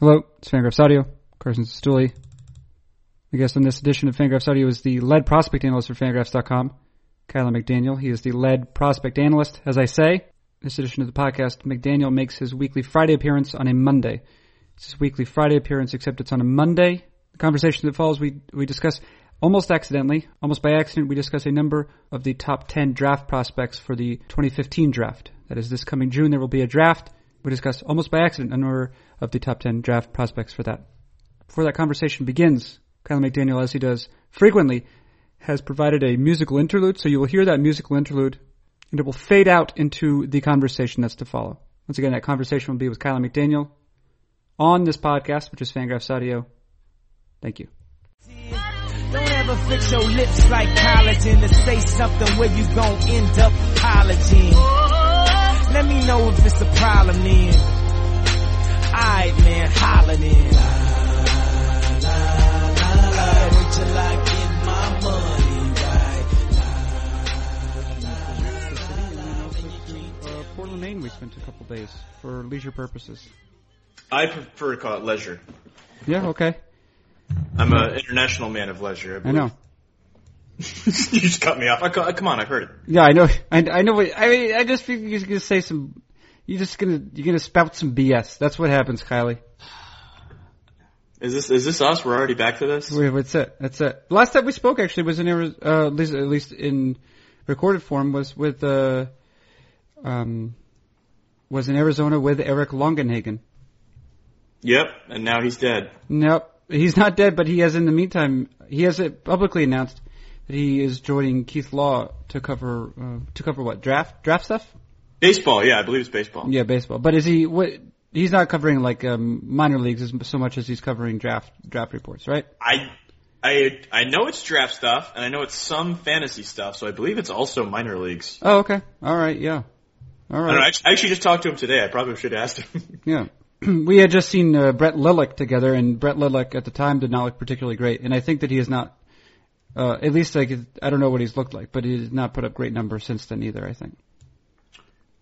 Hello, it's Fangraphs Audio. Carson Cistulli. My guest on this edition of Fangraphs Audio is the lead prospect analyst for Fangraphs.com, Kiley McDaniel. He is the lead prospect analyst. As I say, this edition of the podcast, McDaniel makes his weekly Friday appearance on a Monday. It's his weekly Friday appearance, except it's on a Monday. The conversation that follows, we, we discuss almost accidentally, almost by accident, we discuss a number of the top 10 draft prospects for the 2015 draft. That is this coming June, there will be a draft. We discuss almost by accident a number of the top 10 draft prospects for that. Before that conversation begins, Kiley McDaniel, as he does frequently, has provided a musical interlude, so you will hear that musical interlude, and it will fade out into the conversation that's to follow. Once again, that conversation will be with Kiley McDaniel on this podcast, which is Fangraphs Audio. Thank you. Don't ever fix your lips like collagen to say something where you gon' end up apologizing. Let me know if it's a problem then. Alright man, holler then. Wait till I get my money Uh, Portland, Maine, we spent a couple days for leisure purposes. I prefer to call it leisure. Yeah, okay. I'm an international man of leisure. I know. you just cut me off. I, come on, I've heard it. Yeah, I know. I, I know. What, I mean, I just think you're gonna say some. You're just gonna you're gonna spout some BS. That's what happens, Kiley. Is this is this us? We're already back to this. Wait, That's it. That's it. The Last time we spoke actually was in uh, at least at least in recorded form was with uh um was in Arizona with Eric Longenhagen. Yep, and now he's dead. Nope, he's not dead, but he has in the meantime he has it publicly announced that he is joining Keith Law to cover uh, to cover what draft draft stuff. Baseball, yeah, I believe it's baseball. Yeah, baseball. But is he what? He's not covering like um, minor leagues as so much as he's covering draft draft reports, right? I I I know it's draft stuff, and I know it's some fantasy stuff. So I believe it's also minor leagues. Oh, okay. All right. Yeah. All right. I, know, I actually- just talked to him today. I probably should have asked him. Yeah. we had just seen uh, Brett Lilek together, and Brett Lilek at the time did not look particularly great, and I think that he has not. Uh, at least like I don't know what he's looked like, but he has not put up great numbers since then either. I think.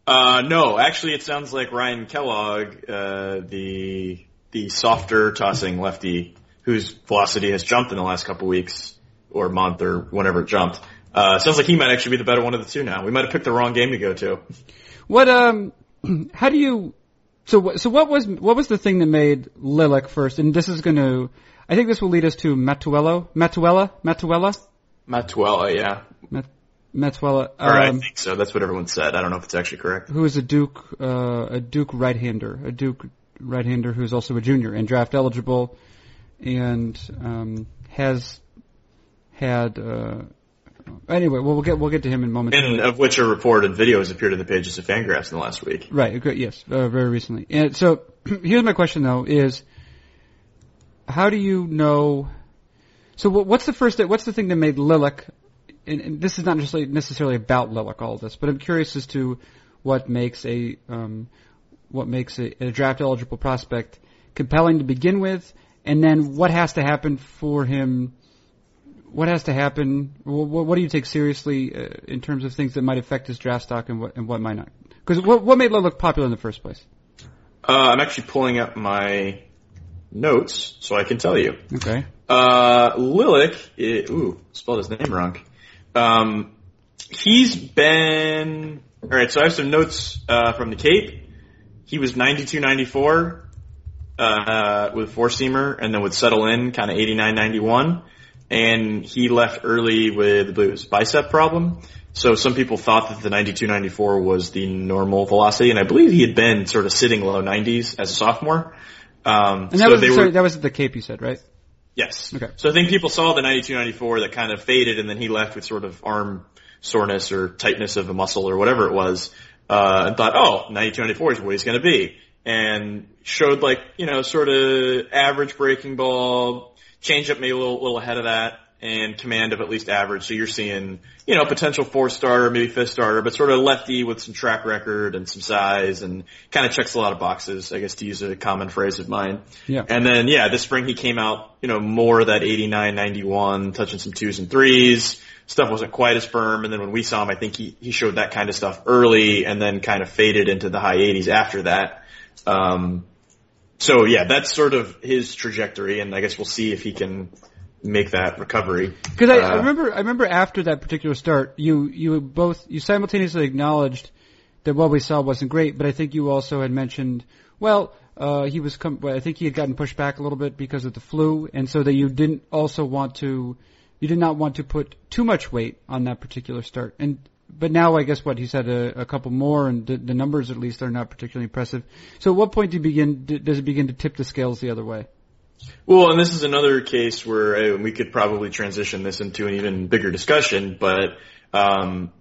Uh, no, actually, it sounds like Ryan Kellogg, uh, the the softer tossing lefty, whose velocity has jumped in the last couple weeks or month or whenever it jumped. Uh, sounds like he might actually be the better one of the two now. We might have picked the wrong game to go to. What um, how do you? So what- so what was what was the thing that made Lilek first? And this is going to, I think this will lead us to Matuello, Matuella, Matuella, Matuella, yeah. Mat, Matuella, Or I um, think so. That's what everyone said. I don't know if it's actually correct. who is a Duke uh, a Duke right-hander, a Duke right-hander who's also a junior and draft eligible, and um, has had. Uh, anyway, well, we'll get we'll get to him in a moment. And of which a report and video has appeared in the pages of Fangraphs in the last week. Right. Yes. Uh, very recently. And so here's my question though: is how do you know? So what's the first? What's the thing that made Lilek? And, and this is not necessarily necessarily about Lilek, all of this, but I'm curious as to what makes a um, what makes a, a draft eligible prospect compelling to begin with, and then what has to happen for him. What has to happen? What, what do you take seriously uh, in terms of things that might affect his draft stock and what and what might not? Because what, what made Lilek popular in the first place? Uh, I'm actually pulling up my notes so I can tell you. Okay. Uh, Lilek, i ooh, spelled his name wrong. Um, he's been, alright, so I have some notes, uh, from the Cape. He was 92, 94, uh, with four seamer and then would settle in kind of 89, 91. And he left early with, I believe it was bicep problem. So some people thought that the 92, 94 was the normal velocity, and I believe he had been sort of sitting low 90s as a sophomore. Um, And that so was they sorry, were, that was the Cape you said, right? Yes. Okay. So I think people saw the 92-94 that kind of faded, and then he left with sort of arm soreness or tightness of a muscle or whatever it was, uh, and thought, oh, 92-94 is what he's going to be, and showed like you know sort of average breaking ball, change up maybe a little, little ahead of that, and command of at least average. So you're seeing you know potential four starter, maybe fifth starter, but sort of lefty with some track record and some size, and kind of checks a lot of boxes. I guess to use a common phrase of mine. Yeah. And then, yeah, this spring he came out, you know, more that 89, 91, touching some twos and threes. Stuff wasn't quite as firm. And then when we saw him, I think he, he showed that kind of stuff early and then kind of faded into the high 80s after that. Um, so yeah, that's sort of his trajectory, and I guess we'll see if he can make that recovery. Because I, I Uh, remember, I remember after that particular start, you you both you simultaneously acknowledged that what we saw wasn't great, but I think you also had mentioned, well, uh, he was, com- well, I think he had gotten pushed back a little bit because of the flu, and so that you didn't also want to, you did not want to put too much weight on that particular start, and. But now I guess what he's had a, a couple more, and the, the numbers at least are not particularly impressive. So, at what point do you begin? d- Does it begin to tip the scales the other way? Well, and this is another case where we could probably transition this into an even bigger discussion, but um,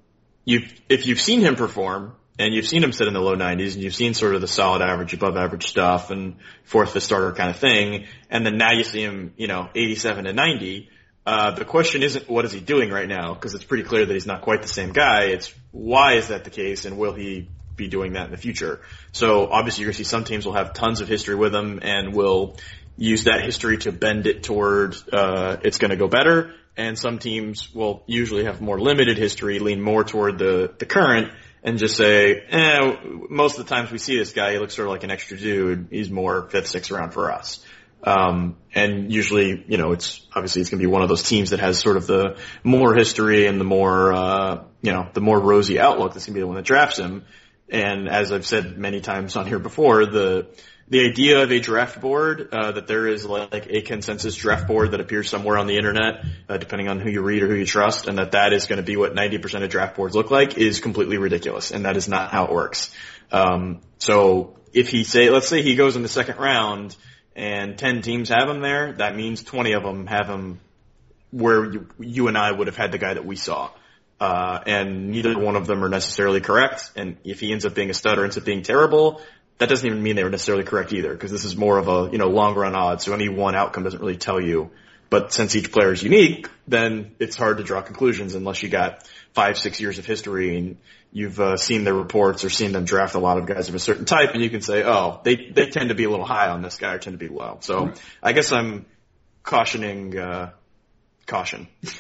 you've, if you've seen him perform, and you've seen him sit in the low 90s, and you've seen sort of the solid average, above average stuff, and fourth, fifth starter kind of thing, and then now you see him, you know, 87 to 90, uh, the question isn't what is he doing right now, because it's pretty clear that he's not quite the same guy. It's why is that the case, and will he be doing that in the future? So obviously you're going to see some teams will have tons of history with him and will use that history to bend it toward uh, it's going to go better, and some teams will usually have more limited history, lean more toward the the current, and just say, eh, most of the times we see this guy, he looks sort of like an extra dude. He's more fifth, sixth round for us. Um, and usually, you know, it's obviously it's going to be one of those teams that has sort of the more history and the more, uh, you know, the more rosy outlook that's going to be the one that drafts him. And as I've said many times on here before, the the idea of a draft board, uh, that there is like a consensus draft board that appears somewhere on the internet, uh, depending on who you read or who you trust, and that that is going to be what 90% of draft boards look like is completely ridiculous, and that is not how it works. Um, so if he say, let's say he goes in the second round and 10 teams have him there, that means 20 of them have him where you, you and I would have had the guy that we saw. Uh, and neither one of them are necessarily correct. And if he ends up being a stud or ends up being terrible, that doesn't even mean they were necessarily correct either, because this is more of a, you know, long run odds, so any one outcome doesn't really tell you. But since each player is unique, then it's hard to draw conclusions unless you got five, six years of history and you've uh, seen their reports or seen them draft a lot of guys of a certain type, and you can say, oh, they they tend to be a little high on this guy or tend to be low. So I guess I'm cautioning uh, caution.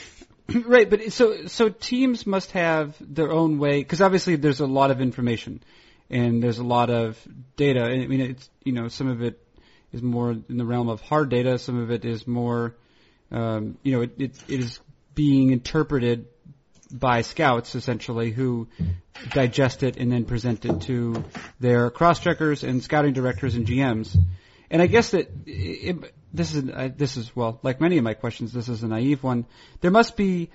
Right, but so so teams must have their own way because obviously there's a lot of information and there's a lot of data. I mean, it's you know some of it is more in the realm of hard data, some of it is more um, you know it, it it is being interpreted by scouts essentially who digest it and then present it to their cross checkers and scouting directors and GMs. And I guess that it, this is uh, this is well, like many of my questions, this is a naive one. There must be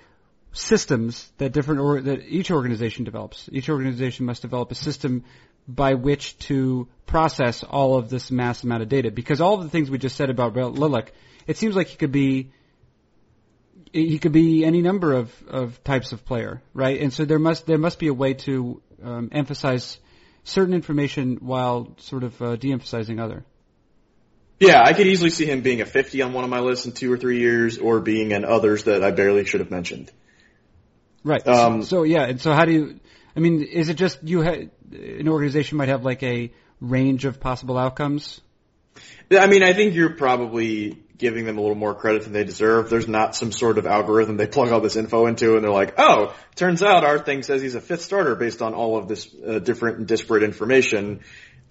systems that different or that each organization develops. Each organization must develop a system by which to process all of this mass amount of data. Because all of the things we just said about Lilek, it seems like he could be he could be any number of, of types of player, right? And so there must there must be a way to um, emphasize certain information while sort of uh, de-emphasizing other. Yeah, I could easily see him being a 50 on one of my lists in two or three years, or being in others that I barely should have mentioned. Right. Um, so, so yeah, and so how do you? I mean, is it just you? Ha- an organization might have like a range of possible outcomes. Yeah, I mean, I think you're probably giving them a little more credit than they deserve. There's not some sort of algorithm they plug all this info into and they're like, oh, turns out our thing says he's a fifth starter based on all of this uh, different and disparate information.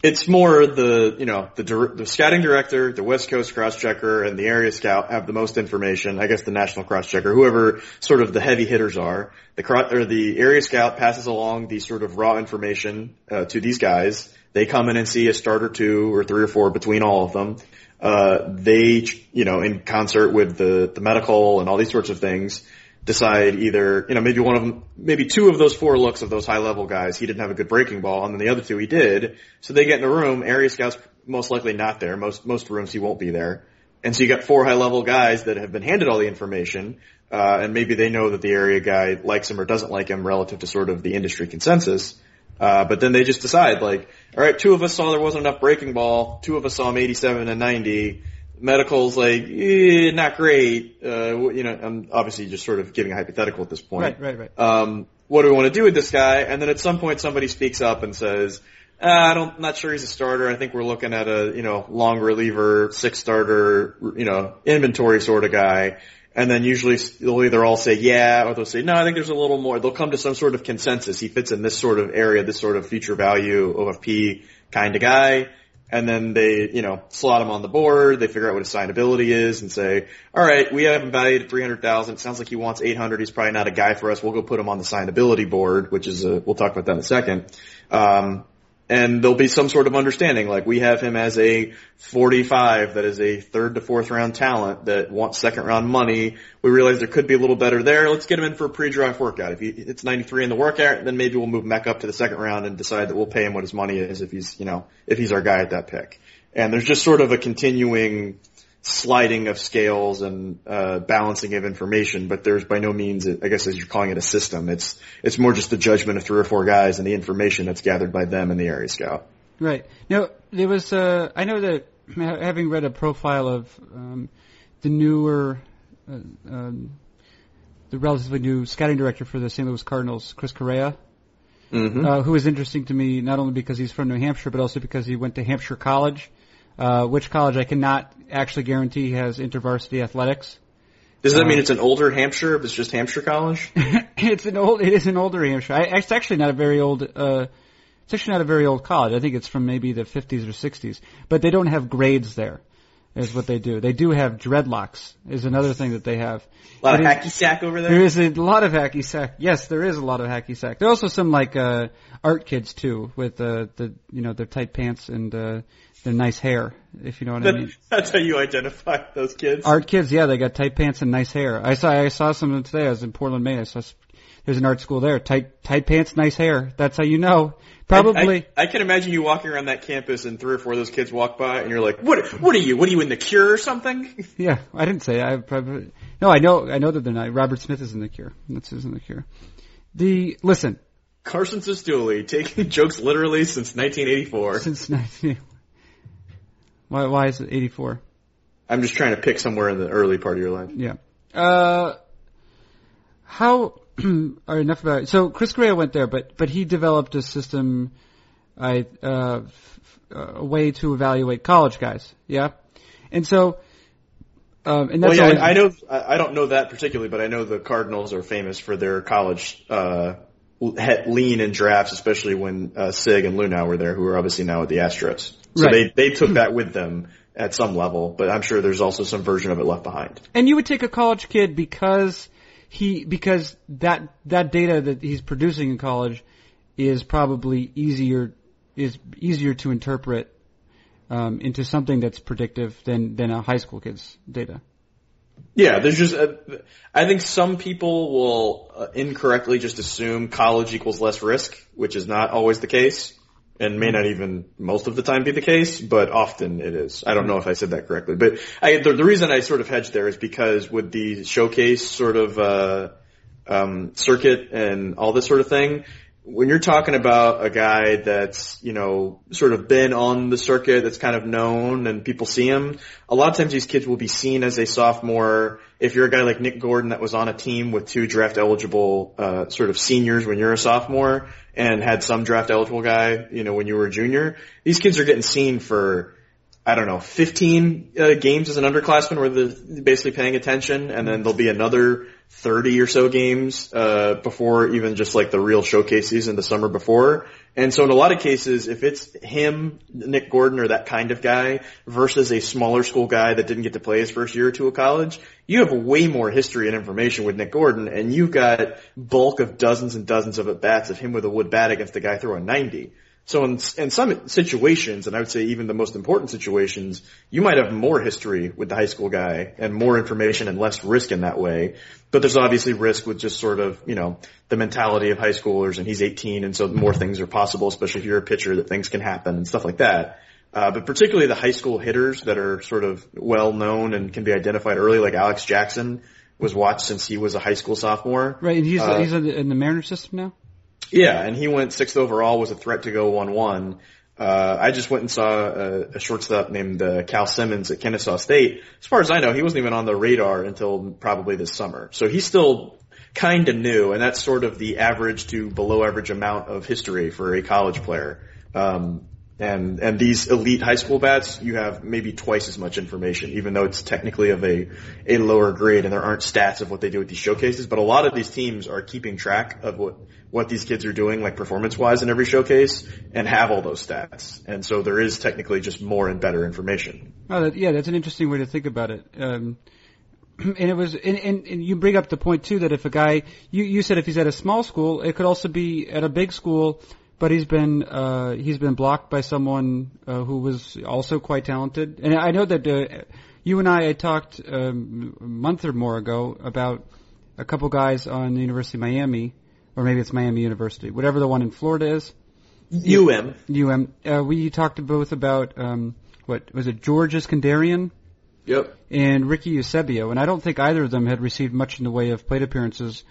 It's more the, you know, the, the scouting director, the West Coast cross checker, and the area scout have the most information. I guess the national cross checker, whoever sort of the heavy hitters are. The cro- or the area scout passes along the sort of raw information uh, to these guys. They come in and see a start or two or three or four between all of them. Uh, they, you know, in concert with the, the medical and all these sorts of things, decide either, you know, maybe one of them, maybe two of those four looks of those high level guys, he didn't have a good breaking ball, and then the other two he did. So they get in a room, area scouts most likely not there, most, most rooms he won't be there. And so you got four high level guys that have been handed all the information, uh, and maybe they know that the area guy likes him or doesn't like him relative to sort of the industry consensus. Uh, but then they just decide like, all right, two of us saw there wasn't enough breaking ball, two of us saw him 87 and 90, medical's like, eh, not great. Uh, you know, I'm obviously just sort of giving a hypothetical at this point. Right, right, right. Um, what do we want to do with this guy? And then at some point somebody speaks up and says, ah, I don't, I'm not sure he's a starter. I think we're looking at a, you know, long reliever, six starter, you know, inventory sort of guy. And then usually they'll either all say yeah, or they'll say no. I think there's a little more. They'll come to some sort of consensus. He fits in this sort of area, this sort of future value OFP kind of guy. And then they, you know, slot him on the board. They figure out what his signability is and say, all right, we have him valued at 300,000. It sounds like he wants 800. He's probably not a guy for us. We'll go put him on the signability board, which is a, we'll talk about that in a second. Um, and there'll be some sort of understanding. Like we have him as a 45 that is a third to fourth round talent that wants second round money. We realize there could be a little better there. Let's get him in for a pre-draft workout. If he, it's 93 in the workout, then maybe we'll move him back up to the second round and decide that we'll pay him what his money is if he's, you know, if he's our guy at that pick. And there's just sort of a continuing sliding of scales and uh, balancing of information, but there's by no means, I guess, as you're calling it, a system. It's it's more just the judgment of three or four guys and the information that's gathered by them and the area scout. Right. Now there was. Uh, I know that having read a profile of um, the newer, uh, um, the relatively new scouting director for the St. Louis Cardinals, Chris Correa. Mm-hmm. Uh, who is interesting to me not only because he's from New Hampshire, but also because he went to Hampshire College, uh, which college I cannot actually guarantee has intervarsity athletics. Does that mean it's an older Hampshire if it's just Hampshire College? it's an old. It is an older Hampshire. I, it's actually not a very old. Uh, it's actually not a very old college. I think it's from maybe the 50s or 60s. But they don't have grades there. Is what they do. They do have dreadlocks. Is another thing that they have. A lot But of hacky sack over there. There is a lot of hacky sack. Yes, there is a lot of hacky sack. There are also some like uh art kids too, with uh, the you know their tight pants and uh, their nice hair. If you know what I mean. That's how you identify those kids. Art kids, yeah, they got tight pants and nice hair. I saw I saw some of them today. I was in Portland, Maine. I saw there's an art school there. Tight tight pants, nice hair. That's how you know. Probably. I, I, I can imagine you walking around that campus and three or four of those kids walk by and you're like, what, what are you? What are you in the cure or something? yeah, I didn't say. I probably no. I know. I know that they're not. Robert Smith is in the Cure. That's who's in the Cure. The listen Carson Cistulli taking jokes literally since 1984. since 19. Why why is it 84? I'm just trying to pick somewhere in the early part of your life. Yeah. Uh, how? right, enough about it. So Chris Correa went there, but but he developed a system, I uh, f- a way to evaluate college guys. Yeah, and so. Um, and Well, that's yeah, always- I, I know. I don't know that particularly, but I know the Cardinals are famous for their college uh, lean in drafts, especially when uh, Sig and Luhnow were there, who are obviously now at the Astros. So Right. they they took that with them at some level, but I'm sure there's also some version of it left behind. And you would take a college kid because he because that that data that he's producing in college is probably easier is easier to interpret um, into something that's predictive than than a high school kid's data. Yeah, there's just, uh, I think some people will uh, incorrectly just assume college equals less risk, which is not always the case, and may not even most of the time be the case, but often it is. I don't know if I said that correctly, but I, the, the reason I sort of hedged there is because with the showcase sort of, uh, um, circuit and all this sort of thing, when you're talking about a guy that's, you know, sort of been on the circuit, that's kind of known and people see him, a lot of times these kids will be seen as a sophomore. If you're a guy like Nick Gordon that was on a team with two draft eligible, uh, sort of seniors when you're a sophomore and had some draft eligible guy, you know, when you were a junior, these kids are getting seen for, I don't know, 15 uh, games as an underclassman where they're basically paying attention, and then there'll be another 30 or so games uh, before even just like the real showcase season the summer before. And so in a lot of cases, if it's him, Nick Gordon, or that kind of guy versus a smaller school guy that didn't get to play his first year or two of college, you have way more history and information with Nick Gordon, and you've got bulk of dozens and dozens of at bats of him with a wood bat against a guy throwing 90. So in, in some situations, and I would say even the most important situations, you might have more history with the high school guy and more information and less risk in that way. But there's obviously risk with just sort of, you know, the mentality of high schoolers and he's 18 and so more things are possible, especially if you're a pitcher that things can happen and stuff like that. Uh, but particularly the high school hitters that are sort of well known and can be identified early, like Alex Jackson was watched since he was a high school sophomore. Right, and he's Uh, he's in the, in the Mariner system now. Yeah, and he went sixth overall, was a threat to go one-one. Uh, I just went and saw a, a shortstop named uh, Kal Simmons at Kennesaw State. As far as I know, he wasn't even on the radar until probably this summer. So he's still kind of new, and that's sort of the average to below average amount of history for a college player. Um, And and these elite high school bats, you have maybe twice as much information, even though it's technically of a a lower grade and there aren't stats of what they do at these showcases. But a lot of these teams are keeping track of what what these kids are doing, like performance wise, in every showcase, and have all those stats. And so there is technically just more and better information. Oh, that, yeah, that's an interesting way to think about it. Um, and it was, and, and, and you bring up the point too that if a guy, you you said if he's at a small school, it could also be at a big school but he's been uh, he's been blocked by someone uh, who was also quite talented. And I know that uh, you and I had talked um, a month or more ago about a couple guys on the University of Miami, or maybe it's Miami University, whatever the one in Florida is. UM. UM. Uh, we talked both about um, what was it, George Iskenderian? Yep. And Ricky Eusebio, and I don't think either of them had received much in the way of plate appearances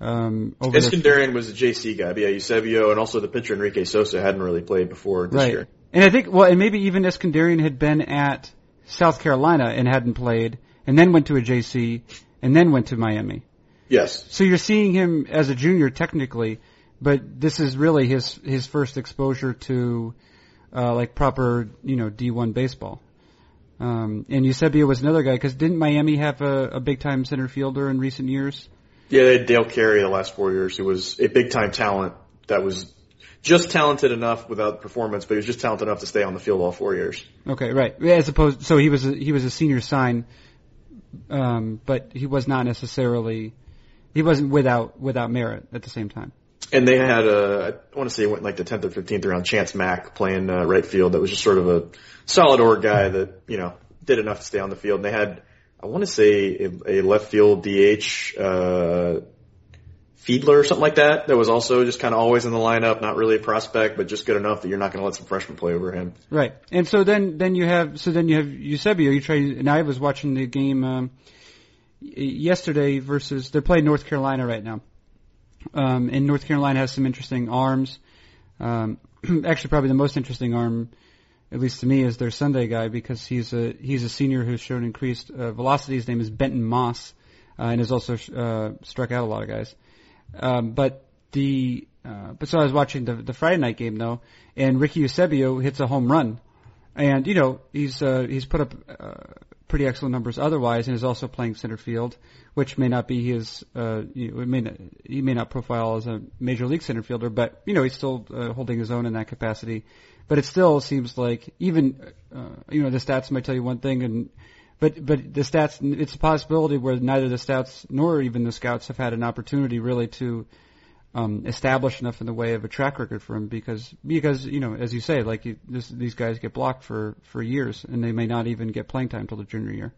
um, over Iskenderian was a JC guy, but yeah, Eusebio and also the pitcher Enrique Sosa hadn't really played before this right. year. And I think, well, and maybe even Iskenderian had been at South Carolina and hadn't played, and then went to a JC, and then went to Miami. Yes. So you're seeing him as a junior technically, but this is really his his first exposure to uh, like proper you know D1 baseball. Um, and Eusebio was another guy because didn't Miami have a, a big time center fielder in recent years? Yeah, they had Dale Carey the last four years, who was a big time talent that was just talented enough without performance, but he was just talented enough to stay on the field all four years. Okay, right. As opposed, so he was a, he was a senior sign, um, but he was not necessarily he wasn't without without merit at the same time. And they had a, I want to say it went like the 10th or 15th round, Chantz Mack playing uh, right field. That was just sort of a solid org guy that you know did enough to stay on the field. And they had I want to say a, a left field DH, uh, Fiedler or something like that. That was also just kind of always in the lineup, not really a prospect, but just good enough that you're not going to let some freshmen play over him. Right. And so then, then you have, so then you have Eusebio. You try, and I was watching the game, um, yesterday versus, they're playing North Carolina right now. Um, and North Carolina has some interesting arms. Um, actually probably the most interesting arm at least to me, is their Sunday guy because he's a he's a senior who's shown increased uh, velocity. His name is Benton Moss, uh, and has also uh, struck out a lot of guys. Um, but the uh, but so I was watching the the Friday night game though, and Ricky Eusebio hits a home run, and you know he's uh, he's put up uh, pretty excellent numbers otherwise, and is also playing center field, which may not be his uh, you know, it may not, he may not profile as a major league center fielder, but you know he's still uh, holding his own in that capacity but it still seems like even uh, you know the stats might tell you one thing and but but the stats it's a possibility where neither the stats nor even the scouts have had an opportunity really to um, establish enough in the way of a track record for him because because you know as you say like you, this, these guys get blocked for for years and they may not even get playing time till the junior year.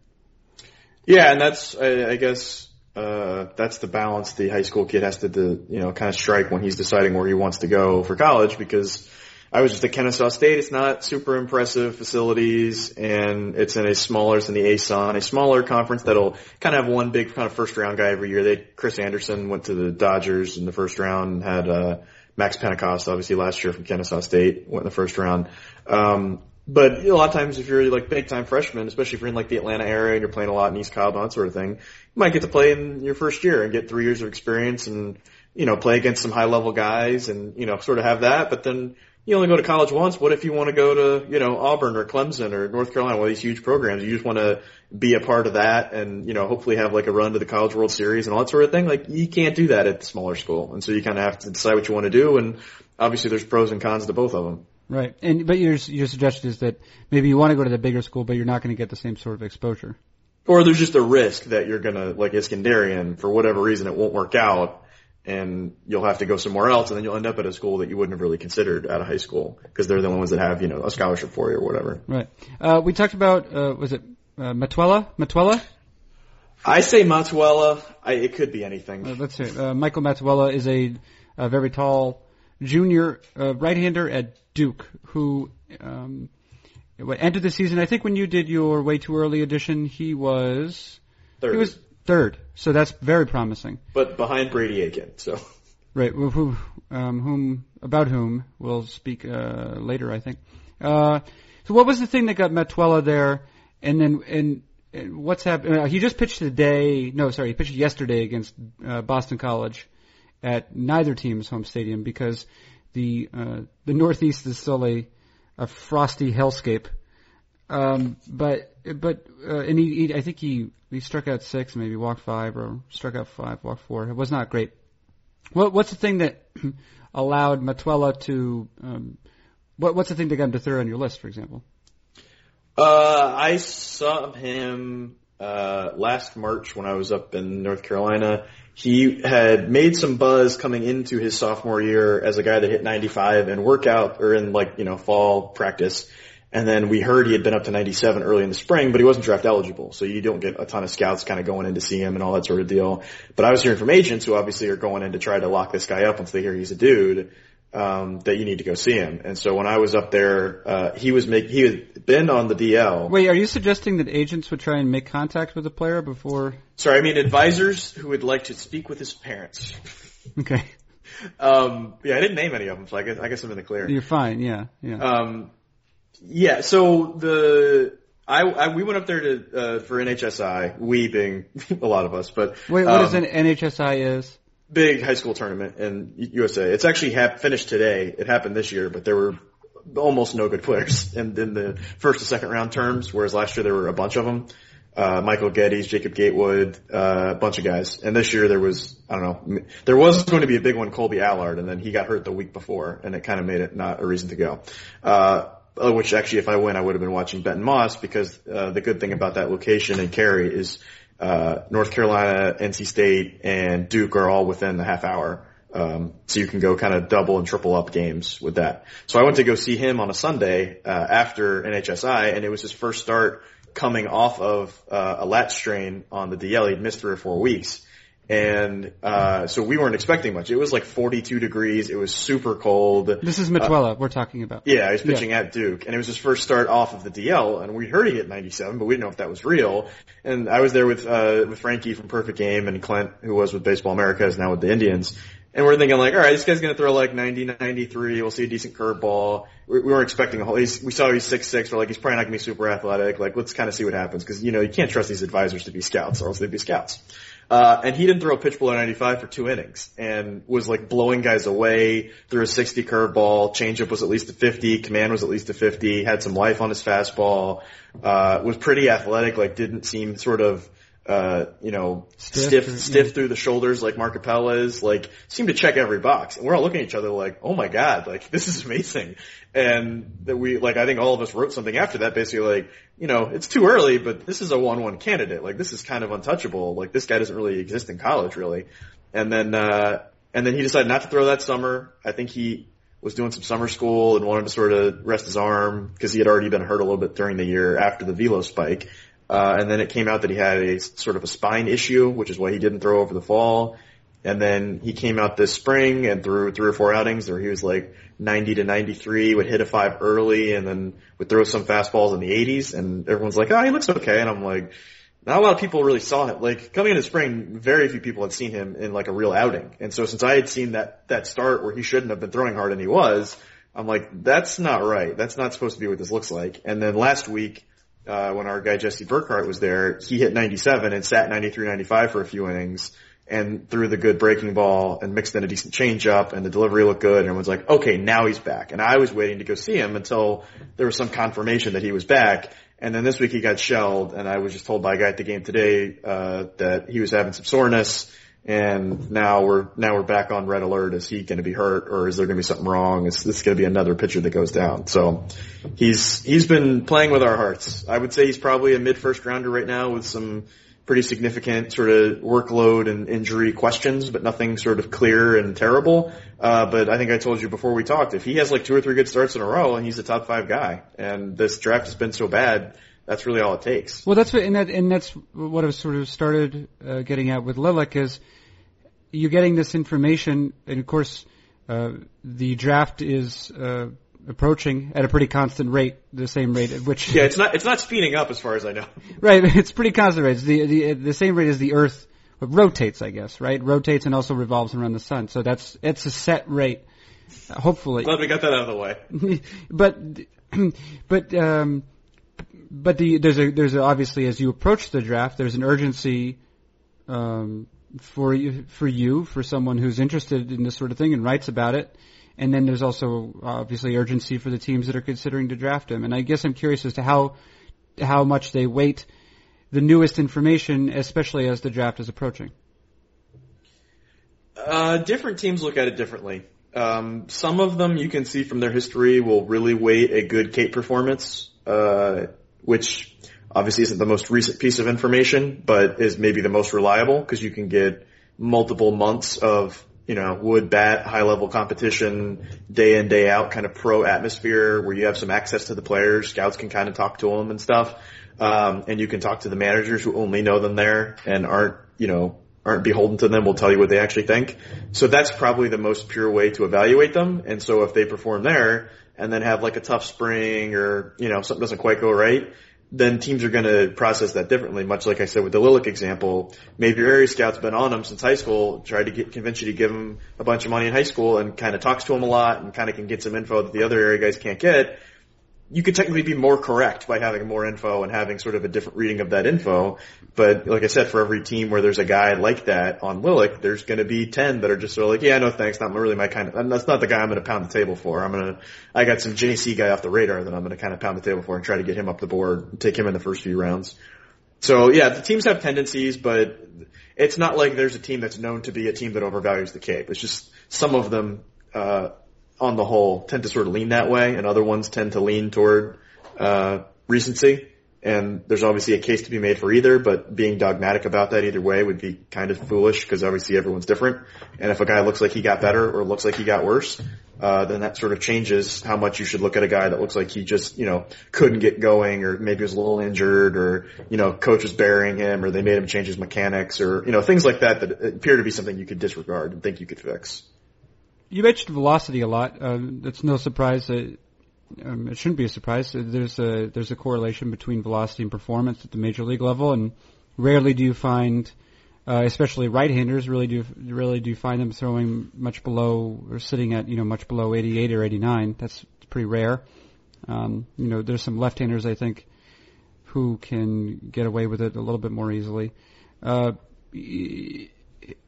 Yeah, and that's I, I guess uh, that's the balance the high school kid has to, to you know kind of strike when he's deciding where he wants to go for college because I was just at Kennesaw State. It's not super impressive facilities, and it's in a smaller, it's in the ASUN, a smaller conference that'll kind of have one big kind of first round guy every year. They Chris Anderson went to the Dodgers in the first round, and had uh, Max Pentecost, obviously last year from Kennesaw State, went in the first round. Um, but a lot of times, if you're like big time freshman, especially if you're in like the Atlanta area and you're playing a lot in East Cobb, that sort of thing, you might get to play in your first year and get three years of experience and you know play against some high level guys and you know sort of have that. But then you only go to college once. What if you want to go to, you know, Auburn or Clemson or North Carolina, one of these huge programs? You just want to be a part of that and, you know, hopefully have like a run to the College World Series and all that sort of thing. Like you can't do that at the smaller school. And so you kind of have to decide what you want to do. And obviously there's pros and cons to both of them. Right. And, but your, your suggestion is that maybe you want to go to the bigger school, but you're not going to get the same sort of exposure. Or there's just a risk that you're going to, like Iskenderian, for whatever reason it won't work out and you'll have to go somewhere else, and then you'll end up at a school that you wouldn't have really considered out of high school because they're the only ones that have you know a scholarship for you or whatever. Right. Uh, we talked about uh, was it uh, Matuella? Matuella? I say Matuella. I, it could be anything. Uh, let's see. Uh, Michael Matuella is a, a very tall junior uh, right-hander at Duke who um, entered the season. I think when you did your way too early edition, he was Third. he was third. So that's very promising. But behind Brady Aiken, so. Right, who, um, whom, about whom we'll speak, uh, later, I think. Uh, so what was the thing that got Matuella there? And then, and, and what's happened? Uh, he just pitched today, no, sorry, he pitched yesterday against, uh, Boston College at neither team's home stadium because the, uh, the Northeast is still a, a frosty hellscape. Um, but but uh, and he, he I think he he struck out six, maybe walked five, or struck out five, walked four. It was not great. What what's the thing that allowed Matuella to um, what what's the thing that got him to third on your list, for example? Uh, I saw him uh, last March when I was up in North Carolina. He had made some buzz coming into his sophomore year as a guy that hit 95 in workout or in like, you know, fall practice. And then we heard he had been up to 97 early in the spring, but he wasn't draft eligible. So you don't get a ton of scouts kind of going in to see him and all that sort of deal. But I was hearing from agents who obviously are going in to try to lock this guy up once they hear he's a dude um, that you need to go see him. And so when I was up there, uh, he was make he had been on the DL. Wait, are you suggesting that agents would try and make contact with the player before? Sorry, I mean advisors who would like to speak with his parents. Okay, Um, yeah, I didn't name any of them, so I guess I guess I'm in the clear. you're fine. Yeah, yeah. Um, yeah, so the I, I we went up there to uh, for NHSI, we being a lot of us, but Wait, what um, is an NHSI is? big high school tournament in USA. It's actually hap- finished today. It happened this year, but there were almost no good players in, in the first and second round terms, whereas last year there were a bunch of them. Uh, Michael Gettys, Jacob Gatewood, uh, a bunch of guys. And this year there was, I don't know, there was going to be a big one, Kolby Allard, and then he got hurt the week before, and it kind of made it not a reason to go. Uh, which actually if I win, I would have been watching Benton Moss because, uh, the good thing about that location in Cary is, uh, North Carolina, NC State, and Duke are all within the half hour. Um, so you can go kind of double and triple up games with that. So I went to go see him on a Sunday uh, after NHSI, and it was his first start coming off of uh, a lat strain on the DL. He'd missed three or four weeks, and uh, so we weren't expecting much. It was like 42 degrees. It was super cold. This is Matuella we're talking about. Yeah, he was pitching at Duke, and it was his first start off of the DL, and we heard he hit 97, but we didn't know if that was real. And I was there with uh, with Frankie from Perfect Game and Clint, who was with Baseball America, is now with the Indians. And we're thinking like, all right, this guy's gonna throw like 90, 93. We'll see a decent curveball. We, we weren't expecting a whole. He's, we saw he's six six. We're like, he's probably not gonna be super athletic. Like, let's kind of see what happens because you know you can't trust these advisors to be scouts, or else they'd be scouts. Uh, and he didn't throw a pitch below 95 for two innings and was like blowing guys away, threw a 60 curveball, changeup was at least a 50, command was at least a 50, had some life on his fastball, uh, was pretty athletic, like didn't seem sort of, uh, you know, Stiff stiff, or- stiff, yeah. through the shoulders like Mark Capella is, like seemed to check every box. And we're all looking at each other like, oh my god, like this is amazing. And that we, like, I think all of us wrote something after that basically like, you know, it's too early, but this is a 1-1 candidate. Like this is kind of untouchable. Like this guy doesn't really exist in college really. And then, uh, and then he decided not to throw that summer. I think he was doing some summer school and wanted to sort of rest his arm because he had already been hurt a little bit during the year after the velo spike. Uh, and then it came out that he had a sort of a spine issue, which is why he didn't throw over the fall. And then he came out this spring and threw three or four outings where he was like 90 to 93, would hit a five early and then would throw some fastballs in the 80s. And everyone's like, oh, he looks okay. And I'm like, not a lot of people really saw him. Like coming into spring, very few people had seen him in like a real outing. And so since I had seen that, that start where he shouldn't have been throwing hard and he was, I'm like, that's not right. That's not supposed to be what this looks like. And then last week, uh, when our guy Jesse Burkhart was there, he hit 97 and sat 93, 95 for a few innings and threw the good breaking ball and mixed in a decent changeup and the delivery looked good and everyone's like, okay, now he's back. And I was waiting to go see him until there was some confirmation that he was back. And then this week he got shelled and I was just told by a guy at the game today, uh, that he was having some soreness and now we're, now we're back on red alert. Is he going to be hurt or is there going to be something wrong? Is this going to be another pitcher that goes down? So he's, he's been playing with our hearts. I would say he's probably a mid first rounder right now with some pretty significant sort of workload and injury questions, but nothing sort of clear and terrible. Uh, but I think I told you before we talked, if he has like two or three good starts in a row and he's a top five guy and this draft has been so bad, that's really all it takes. Well, that's what, and that, and that's what I've sort of started uh, getting at with Lilek is you're getting this information, and of course, uh, the draft is uh, approaching at a pretty constant rate, the same rate at which. Yeah, it's not, it's not speeding up as far as I know. Right, it's pretty constant rate. It's the, the the same rate as the Earth rotates, I guess. Right, rotates and also revolves around the sun. So that's it's a set rate. Hopefully, Glad we got that out of the way. but but um, but the there's a there's a, obviously as you approach the draft, there's an urgency um, for you for you for someone who's interested in this sort of thing and writes about it. and then there's also obviously urgency for the teams that are considering to draft him. And I guess I'm curious as to how how much they weight the newest information, especially as the draft is approaching. Uh, different teams look at it differently. Um, some of them you can see from their history will really weight a good Cape performance, uh, which obviously isn't the most recent piece of information, but is maybe the most reliable because you can get multiple months of you know, wood bat, high level competition, day in, day out kind of pro atmosphere where you have some access to the players. Scouts can kind of talk to them and stuff. Um, and you can talk to the managers who only know them there and aren't, you know, aren't beholden to them will tell you what they actually think. So that's probably the most pure way to evaluate them. And so if they perform there and then have like a tough spring or, you know, something doesn't quite go right, then teams are going to process that differently. Much like I said with the Lilek example, maybe your area scout's been on him since high school, tried to get, convince you to give him a bunch of money in high school and kind of talks to him a lot and kind of can get some info that the other area guys can't get you could technically be more correct by having more info and having sort of a different reading of that info. But like I said, for every team where there's a guy like that on Lilek, there's going to be 10 that are just sort of like, yeah, no thanks, not really my kind of, that's not the guy I'm going to pound the table for. I'm going to, I got some JC guy off the radar that I'm going to kind of pound the table for and try to get him up the board take him in the first few rounds. So yeah, the teams have tendencies, but it's not like there's a team that's known to be a team that overvalues the Cape. It's just some of them, uh, on the whole, tend to sort of lean that way, and other ones tend to lean toward uh, recency. And there's obviously a case to be made for either, but being dogmatic about that either way would be kind of foolish because obviously everyone's different. And if a guy looks like he got better or looks like he got worse, uh, then that sort of changes how much you should look at a guy that looks like he just, you know, couldn't get going or maybe was a little injured or, you know, coach was burying him or they made him change his mechanics or, you know, things like that that appear to be something you could disregard and think you could fix. You mentioned velocity a lot. Um, it's no surprise that um, it shouldn't be a surprise. There's a there's a correlation between velocity and performance at the major league level, and rarely do you find, uh, especially right-handers, really do really do find them throwing much below or sitting at you know much below 88 or 89. That's pretty rare. Um, you know, there's some left-handers I think who can get away with it a little bit more easily. Uh,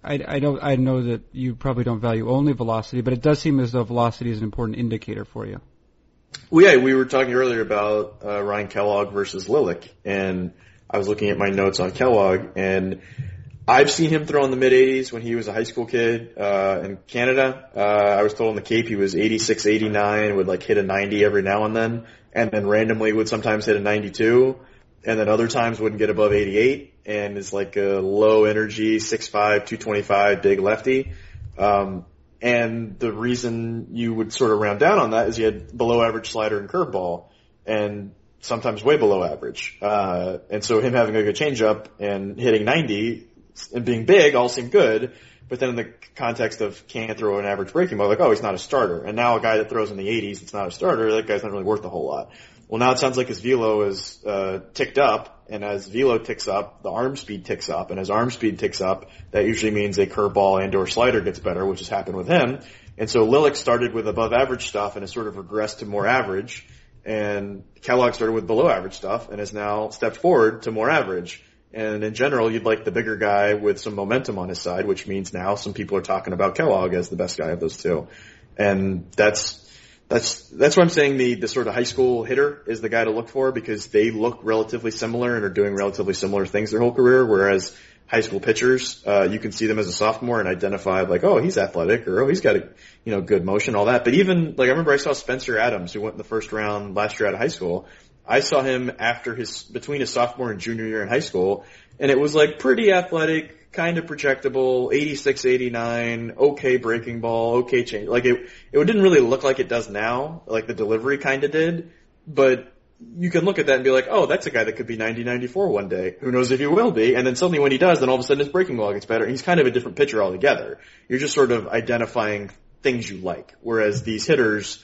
I, I don't I know that you probably don't value only velocity, but it does seem as though velocity is an important indicator for you. Well, yeah, we were talking earlier about uh, Ryan Kellogg versus Lilek, and I was looking at my notes on Kellogg, and I've seen him throw in the mid 80s when he was a high school kid uh, in Canada. Uh, I was told in the Cape he was 86, 89, would like hit a 90 every now and then, and then randomly would sometimes hit a 92 and then other times wouldn't get above 88 and is like a low energy 6'5", 225 big lefty. Um, and the reason you would sort of round down on that is you had below average slider and curveball and sometimes way below average. Uh, and so him having a good changeup and hitting 90 and being big all seemed good. But then in the context of can't throw an average breaking ball, like, oh, he's not a starter. And now a guy that throws in the 80s, it's not a starter, that guy's not really worth a whole lot. Well, now it sounds like his velo is uh, ticked up, and as velo ticks up, the arm speed ticks up, and as arm speed ticks up, that usually means a curveball and/or slider gets better, which has happened with him. And so Lilek started with above average stuff and has sort of regressed to more average, and Kellogg started with below average stuff and has now stepped forward to more average. And in general, you'd like the bigger guy with some momentum on his side, which means now some people are talking about Kellogg as the best guy of those two. And that's that's that's why I'm saying the the sort of high school hitter is the guy to look for because they look relatively similar and are doing relatively similar things their whole career. Whereas high school pitchers, uh, you can see them as a sophomore and identify like, oh, he's athletic or oh, he's got a you know good motion, all that. But even like I remember I saw Spencer Adams who went in the first round last year out of high school. I saw him after his between his sophomore and junior year in high school, and it was like pretty athletic, kind of projectable, 86, 89, okay breaking ball, okay change. Like it, it didn't really look like it does now, like the delivery kind of did, but you can look at that and be like, oh, that's a guy that could be 90, 94 one day. Who knows if he will be? And then suddenly when he does, then all of a sudden his breaking ball gets better. He's kind of a different pitcher altogether. You're just sort of identifying things you like. Whereas these hitters,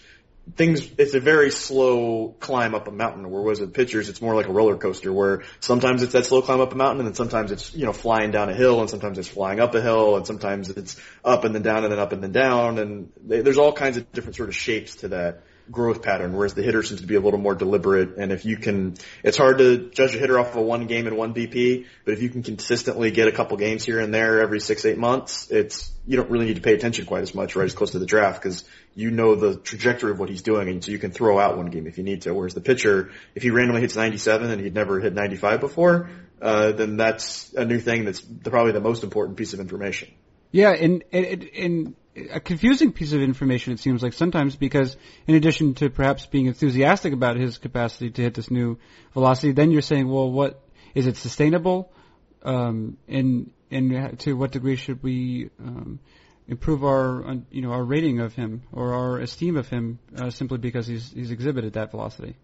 things, it's a very slow climb up a mountain, where was it pitchers, it's more like a roller coaster where sometimes it's that slow climb up a mountain and then sometimes it's, you know, flying down a hill and sometimes it's flying up a hill and sometimes it's up and then down and then up and then down and they, there's all kinds of different sort of shapes to that, growth pattern, whereas the hitter seems to be a little more deliberate. And if you can, it's hard to judge a hitter off of one game and one BP, but if you can consistently get a couple games here and there every six, eight months, it's, you don't really need to pay attention quite as much right as close to the draft because you know the trajectory of what he's doing and so you can throw out one game if you need to. Whereas the pitcher, if he randomly hits 97 and he'd never hit 95 before, uh, then that's a new thing that's the, probably the most important piece of information. Yeah, and, and, and a confusing piece of information it seems like sometimes because in addition to perhaps being enthusiastic about his capacity to hit this new velocity, then you're saying, well, what is it sustainable? Um, and and to what degree should we um, improve our uh, you know our rating of him or our esteem of him uh, simply because he's he's exhibited that velocity?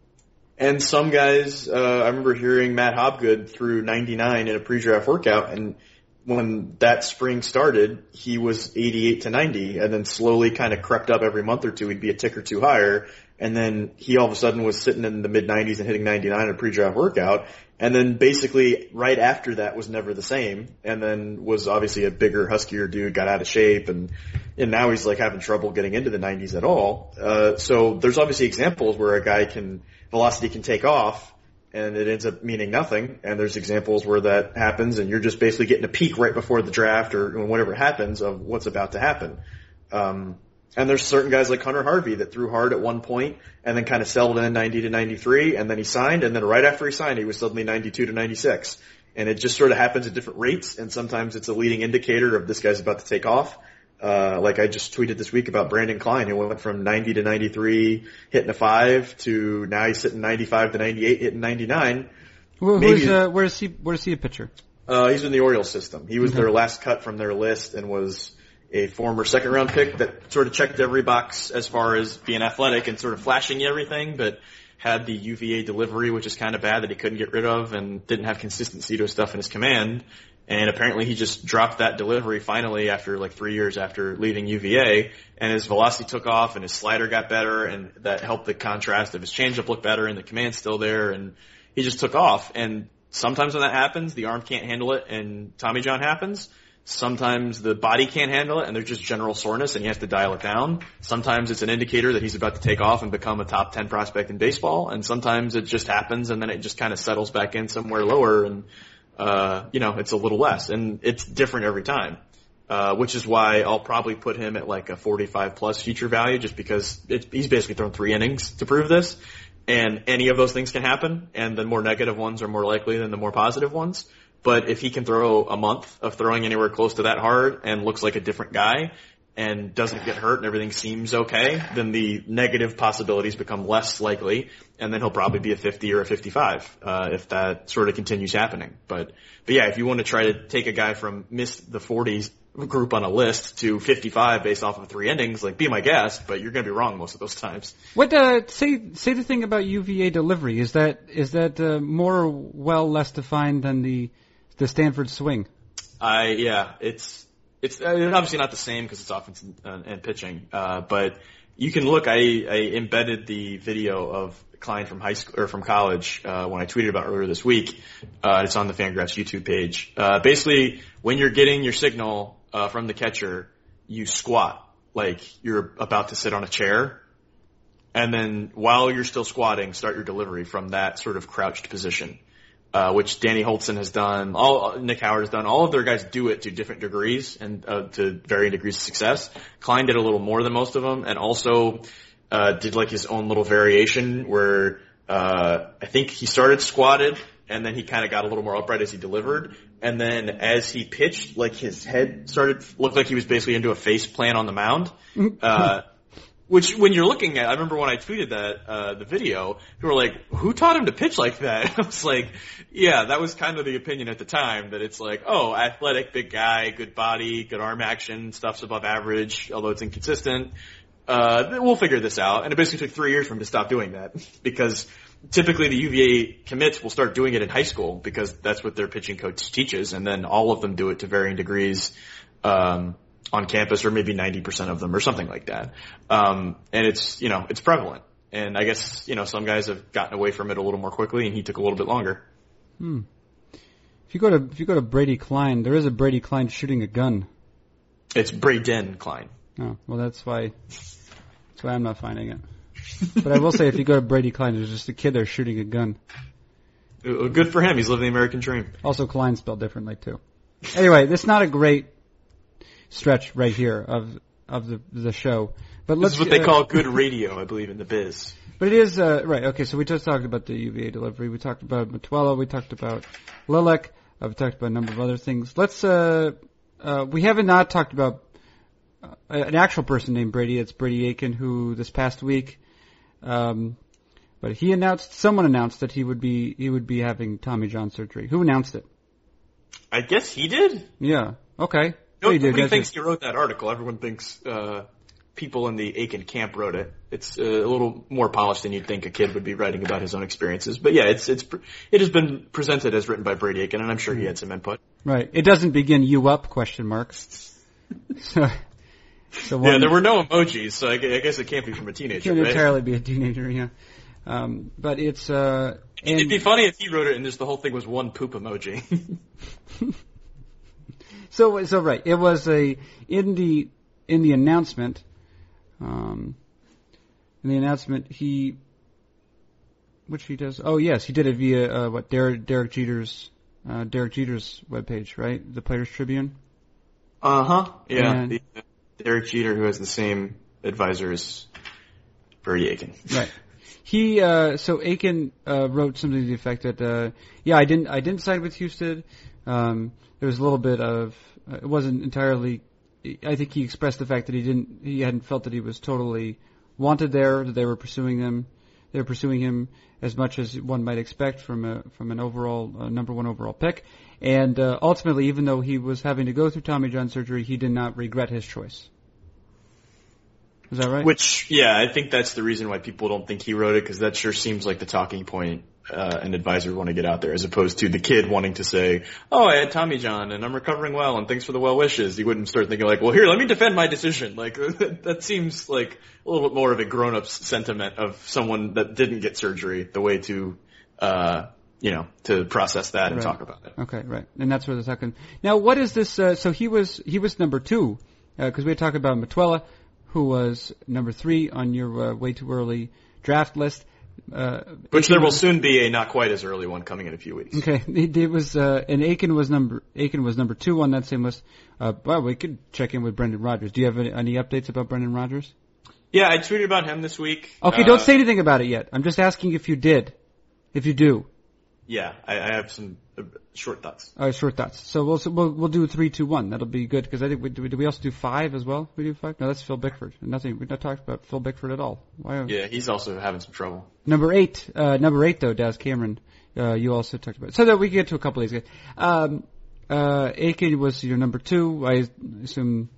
And some guys, uh, I remember hearing Matt Hobgood threw 99 in a pre-draft workout, and when that spring started, he was 88 to 90 and then slowly kind of crept up every month or two. He'd be a tick or two higher. And then he all of a sudden was sitting in the mid 90s and hitting 99 in a pre-draft workout. And then basically right after that was never the same. And then was obviously a bigger, huskier dude, got out of shape and, and now he's like having trouble getting into the 90s at all. Uh, so there's obviously examples where a guy can, velocity can take off and it ends up meaning nothing. And there's examples where that happens and you're just basically getting a peek right before the draft or whatever happens of what's about to happen. Um, and there's certain guys like Hunter Harvey that threw hard at one point and then kind of settled in 90 to 93 and then he signed and then right after he signed he was suddenly 92 to 96. And it just sort of happens at different rates and sometimes it's a leading indicator of this guy's about to take off uh, like I just tweeted this week about Branden Kline, who went from 90 to 93, hitting a five, to now he's sitting 95 to 98, hitting 99. Well, who's, uh, where's he? Where's he a pitcher? Uh, he's in the Orioles system. He was okay. their last cut from their list and was a former second round pick that sort of checked every box as far as being athletic and sort of flashing everything, but had the UVA delivery, which is kind of bad that he couldn't get rid of and didn't have consistency to his stuff in his command. And apparently he just dropped that delivery finally after like three years after leaving UVA and his velocity took off and his slider got better and that helped the contrast of his changeup look better and the command's still there and he just took off. And sometimes when that happens, the arm can't handle it and Tommy John happens. Sometimes the body can't handle it and there's just general soreness and he has to dial it down. Sometimes it's an indicator that he's about to take off and become a top 10 prospect in baseball. And sometimes it just happens and then it just kind of settles back in somewhere lower and uh, you know, it's a little less and it's different every time. Uh, which is why I'll probably put him at like a 45 plus future value just because it, he's basically thrown three innings to prove this. And any of those things can happen and the more negative ones are more likely than the more positive ones. But if he can throw a month of throwing anywhere close to that hard and looks like a different guy, and doesn't get hurt and everything seems okay, then the negative possibilities become less likely, and then he'll probably be a 50 or a 55 uh, if that sort of continues happening. But but yeah, if you want to try to take a guy from missed the 40s group on a list to 55 based off of three endings, like be my guest, but you're going to be wrong most of those times. What uh, say say the thing about UVA delivery is that is that uh, more well less defined than the the Stanford swing? I yeah, it's it's uh, obviously not the same because it's offense and, uh, and pitching, uh, but you can look. I, I embedded the video of Kline from high school or from college uh, when I tweeted about earlier this week. Uh, it's on the Fangraphs YouTube page. Uh, basically, when you're getting your signal uh, from the catcher, you squat like you're about to sit on a chair, and then while you're still squatting, start your delivery from that sort of crouched position uh, which Danny Hultzen has done, all Nick Howard has done. All of their guys do it to different degrees and uh, to varying degrees of success. Kline did a little more than most of them, and also uh, did like his own little variation where uh, I think he started squatted and then he kind of got a little more upright as he delivered. And then as he pitched, like his head started looked like he was basically into a face plant on the mound. Uh, which, when you're looking at, I remember when I tweeted that uh, the video, people were like, "Who taught him to pitch like that?" I was like, "Yeah, that was kind of the opinion at the time that it's like, oh, athletic, big guy, good body, good arm action, stuff's above average, although it's inconsistent. Uh, we'll figure this out." And it basically took three years for him to stop doing that because typically the UVA commits will start doing it in high school because that's what their pitching coach teaches, and then all of them do it to varying degrees. Um, on campus, or maybe 90% of them, or something like that. Um, and it's you know it's prevalent. And I guess you know some guys have gotten away from it a little more quickly, and he took a little bit longer. Hmm. If you go to if you go to Brady Klein, there is a Brady Klein shooting a gun. It's Branden Kline. Oh well, that's why that's why I'm not finding it. But I will say, if you go to Brady Klein, there's just a kid there shooting a gun. Good for him. He's living the American dream. Also, Klein spelled differently too. Anyway, this is not a great stretch right here of of the the show. But This is what they uh, call good radio, I believe, in the biz. But it is uh, right. Okay, so we just talked about the UVA delivery. We talked about Matuella. We talked about Lilek. Uh, we talked about a number of other things. Let's. Uh, uh, we haven't not talked about uh, an actual person named Brady. It's Brady Aiken, who this past week, um, but he announced. Someone announced that he would be he would be having Tommy John surgery. Who announced it? I guess he did. Yeah. Okay. No, nobody thinks it. he wrote that article. Everyone thinks uh, people in the Aiken camp wrote it. It's uh, a little more polished than you'd think a kid would be writing about his own experiences. But yeah, it's it's it has been presented as written by Brady Aiken, and I'm sure he had some input. Right. It doesn't begin you up question marks. So. So Yeah, there were no emojis, so I I guess it can't be from a teenager, can't right? entirely be a teenager, yeah. Um, but it's uh, and It'd be funny if he wrote it and just the whole thing was one poop emoji. so so right. It was a in the in the announcement. Um, in the announcement, he which he does. Oh yes, he did it via uh, what Derek Derek Jeter's uh, Derek Jeter's webpage, right? The Players Tribune. uh huh. Yeah, And- the, Derek Jeter, who has the same advisor as Brady Aiken. Right. He uh, so Aiken uh, wrote something to the effect that uh, yeah I didn't I didn't side with Houston. Um, there was a little bit of uh, it wasn't entirely. I think he expressed the fact that he didn't he hadn't felt that he was totally wanted there that they were pursuing them they were pursuing him as much as one might expect from a from an overall uh, number one overall pick and uh, ultimately even though he was having to go through Tommy John surgery he did not regret his choice. Is that right? Which, yeah, I think that's the reason why people don't think he wrote it, because that sure seems like the talking point uh, an advisor want to get out there, as opposed to the kid wanting to say, "Oh, I had Tommy John and I'm recovering well, and thanks for the well wishes." He wouldn't start thinking like, "Well, here, let me defend my decision." Like that seems like a little bit more of a grown-up sentiment of someone that didn't get surgery, the way to, uh, you know, to process that and Right. talk about it. Okay, right, and that's where the second. Now, what is this? Uh, so he was he was number two because we had talked about Matuella, who was number three on your uh, way too early draft list. Uh, Which there will was- soon be a not quite as early one coming in a few weeks. Okay, it, it was uh, and Aiken was number Aiken was number two on that same list. Uh, well, we could check in with Brendan Rodgers. Do you have any, any updates about Brendan Rodgers? Yeah, I tweeted about him this week. Okay, Uh, don't say anything about it yet. I'm just asking if you did. If you do, Yeah, I, I have some uh, short thoughts. uh, short thoughts. So we'll so we'll, we'll do three, two, one. That'll be good because I think we, do, we, do we also do five as well? We do five? No, that's Phil Bickford. Nothing. We've not talked about Phil Bickford at all. Why? Yeah, he's also having some trouble. Number eight, uh, number eight though, Daz Cameron, uh, you also talked about. So that we can get to a couple of these guys. Um, uh, Aiken was your number two. I assume,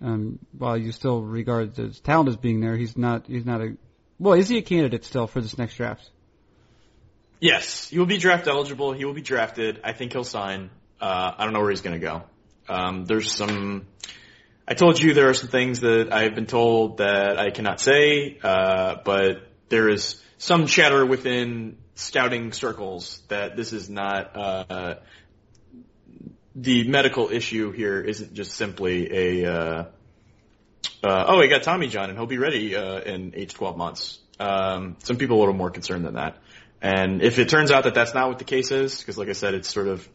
um, while you still regard his talent as being there, he's not, he's not a, well, is he a candidate still for this next draft? Yes, he will be draft eligible. He will be drafted. I think he'll sign. Uh, I don't know where he's going to go. Um, there's some. I told you there are some things that I've been told that I cannot say, uh, but there is some chatter within scouting circles that this is not. Uh, the medical issue here isn't just simply a. Uh, uh, oh, he got Tommy John and he'll be ready uh, in eight to twelve months. Um, some people are a little more concerned than that. And if it turns out that that's not what the case is, because like I said, it's sort of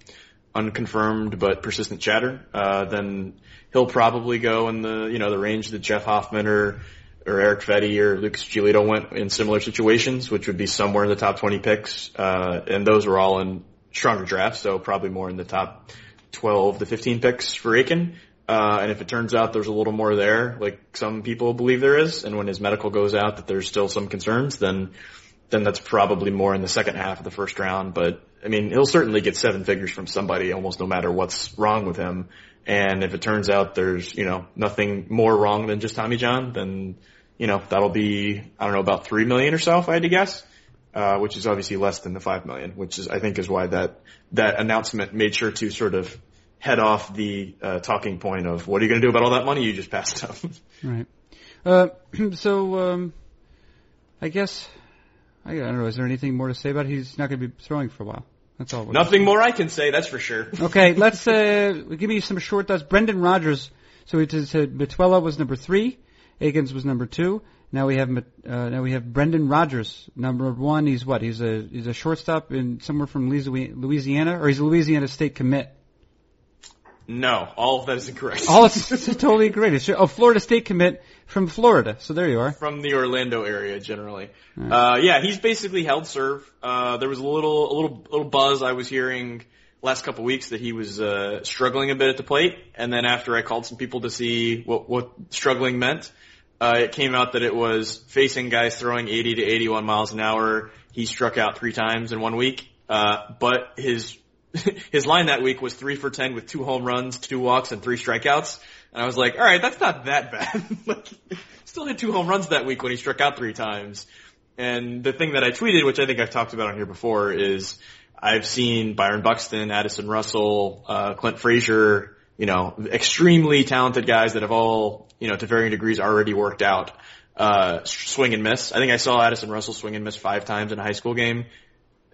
unconfirmed but persistent chatter, uh, then he'll probably go in the you know the range that Jeff Hoffman or or Erick Fedde or Lucas Giolito went in similar situations, which would be somewhere in the top 20 picks. Uh, and those were all in stronger drafts, so probably more in the top 12 to 15 picks for Aiken. Uh, and if it turns out there's a little more there, like some people believe there is, and when his medical goes out that there's still some concerns, then then that's probably more in the second half of the first round. But I mean, he'll certainly get seven figures from somebody almost no matter what's wrong with him. And if it turns out there's, you know, nothing more wrong than just Tommy John, then, you know, that'll be, I don't know, about three million or so if I had to guess. Uh, which is obviously less than the five million, which is, I think is why that, that announcement made sure to sort of head off the, uh, talking point of what are you going to do about all that money you just passed up? Right. Uh, so, um, I guess, I don't know, is there anything more to say about it? He's not going to be throwing for a while. That's all. Nothing more I can say, that's for sure. Okay, let's uh, give me some short thoughts. Brendan Rodgers. So we just said Matuella was number three, Akins was number two, Now we have uh, now we have Brendan Rodgers, number one. He's what? He's a he's a shortstop in somewhere from Louisiana, or he's a Louisiana State commit. No, all of that is incorrect. All it's, it's totally correct. It's a Florida State commit from Florida. So there you are. From the Orlando area, generally. Right. Uh, yeah, he's basically held serve. Uh, there was a little, a little, little buzz I was hearing last couple weeks that he was uh, struggling a bit at the plate, and then after I called some people to see what what struggling meant, uh, it came out that it was facing guys throwing 80 to 81 miles an hour. He struck out three times in one week, uh, but his his line that week was three for ten with two home runs, two walks, and three strikeouts. And I was like, all right, that's not that bad. like, still had two home runs that week when he struck out three times. And the thing that I tweeted, which I think I've talked about on here before, is I've seen Byron Buxton, Addison Russell, uh, Clint Frazier, you know, extremely talented guys that have all, you know, to varying degrees already worked out, uh, swing and miss. I think I saw Addison Russell swing and miss five times in a high school game.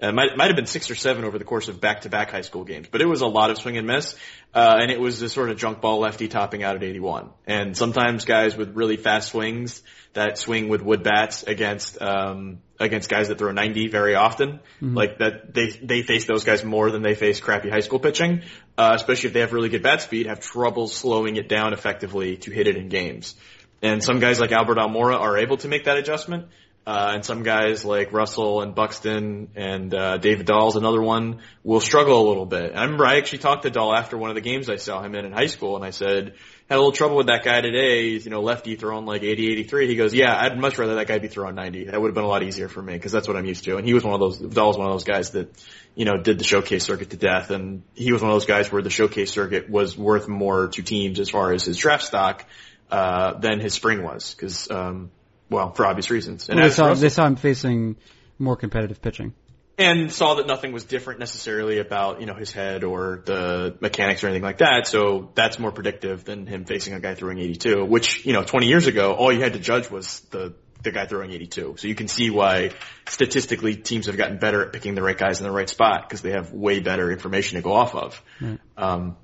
It uh, might might have been six or seven over the course of back to back high school games, but it was a lot of swing and miss, uh, and it was a sort of junk ball lefty topping out at 81. And sometimes guys with really fast swings that swing with wood bats against um, against guys that throw 90 very often, mm-hmm. like that they they face those guys more than they face crappy high school pitching, uh, especially if they have really good bat speed, have trouble slowing it down effectively to hit it in games. And some guys like Albert Almora are able to make that adjustment. Uh, and some guys like Russell and Buxton and uh, David Dahl's another one will struggle a little bit. I remember I actually talked to Dahl after one of the games I saw him in in high school, and I said, had a little trouble with that guy today. He's, you know, lefty throwing like 80, 83. He goes, yeah, I'd much rather that guy be throwing 90. That would have been a lot easier for me because that's what I'm used to. And he was one of those, Dahl's one of those guys that, you know, did the showcase circuit to death. And he was one of those guys where the showcase circuit was worth more to teams as far as his draft stock, uh, than his spring was. Cause, um, well, for obvious reasons. And well, they, saw, Russell, they saw him facing more competitive pitching. And saw that nothing was different necessarily about, you know, his head or the mechanics or anything like that. So that's more predictive than him facing a guy throwing 82, which, you know, 20 years ago, all you had to judge was the, the guy throwing 82. So you can see why statistically teams have gotten better at picking the right guys in the right spot because they have way better information to go off of. Right. Um,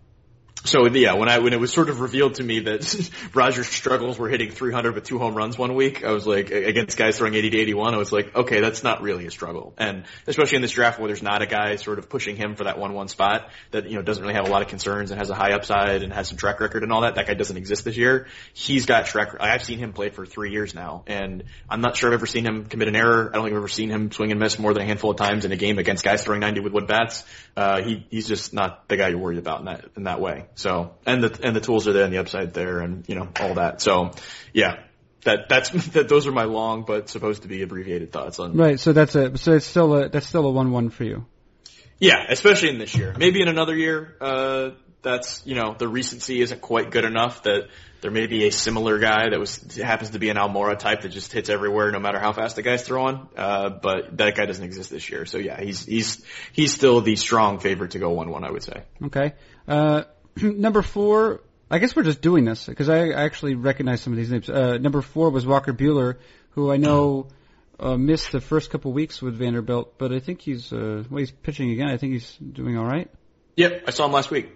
so yeah, when I when it was sort of revealed to me that Rodgers' struggles were hitting 300 with two home runs one week, I was like against guys throwing 80 to 81, I was like, okay, that's not really a struggle. And especially in this draft where there's not a guy sort of pushing him for that one-one spot that you know doesn't really have a lot of concerns and has a high upside and has some track record and all that. That guy doesn't exist this year. He's got track. I've seen him play for three years now, and I'm not sure I've ever seen him commit an error. I don't think I've ever seen him swing and miss more than a handful of times in a game against guys throwing 90 with wood bats. Uh, he he's just not the guy you're worried about in that in that way. So and the and the tools are there and the upside there and you know all that. So yeah, that that's that those are my long but supposed to be abbreviated thoughts on. Right. So that's a so it's still a that's still a one one for you. Yeah, especially in this year. Maybe in another year, uh, that's you know the recency isn't quite good enough that there may be a similar guy that was happens to be an Almora type that just hits everywhere no matter how fast the guy's throwing. Uh, but that guy doesn't exist this year. So yeah, he's he's he's still the strong favorite to go one one. I would say. Okay. Uh, number four, I guess we're just doing this because I actually recognize some of these names. Uh, number four was Walker Buehler, who I know uh, missed the first couple weeks with Vanderbilt, but I think he's uh, well, he's pitching again. I think he's doing all right. Yep, I saw him last week.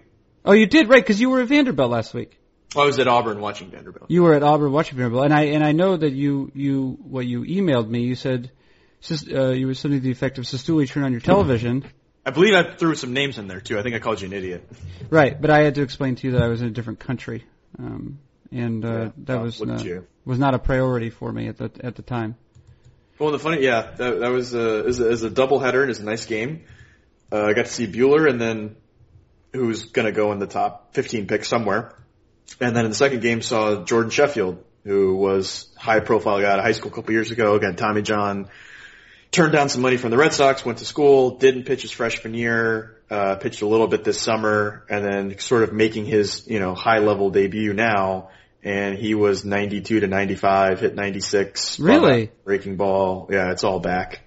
Oh, you did right because you were at Vanderbilt last week. I was at Auburn watching Vanderbilt. You were at Auburn watching Vanderbilt, and I and I know that you you what you emailed me. You said uh, you were to the effect of Cistulli turn on your television. I believe I threw some names in there too. I think I called you an idiot. Right, but I had to explain to you that I was in a different country, um, and uh, yeah, that was not, was not a priority for me at the at the time. Well, the funny, yeah, that, that was a, is a, is a double header and it's a nice game. Uh, I got to see Buehler and then who's going to go in the top 15 picks somewhere. And then in the second game saw Jordan Sheffield, who was high profile guy at high school a couple years ago, got Tommy John, turned down some money from the Red Sox, went to school, didn't pitch his freshman year, uh, pitched a little bit this summer, and then sort of making his, you know, high level debut now. And he was 92 to 95, hit 96. Really? Breaking ball. Yeah, it's all back.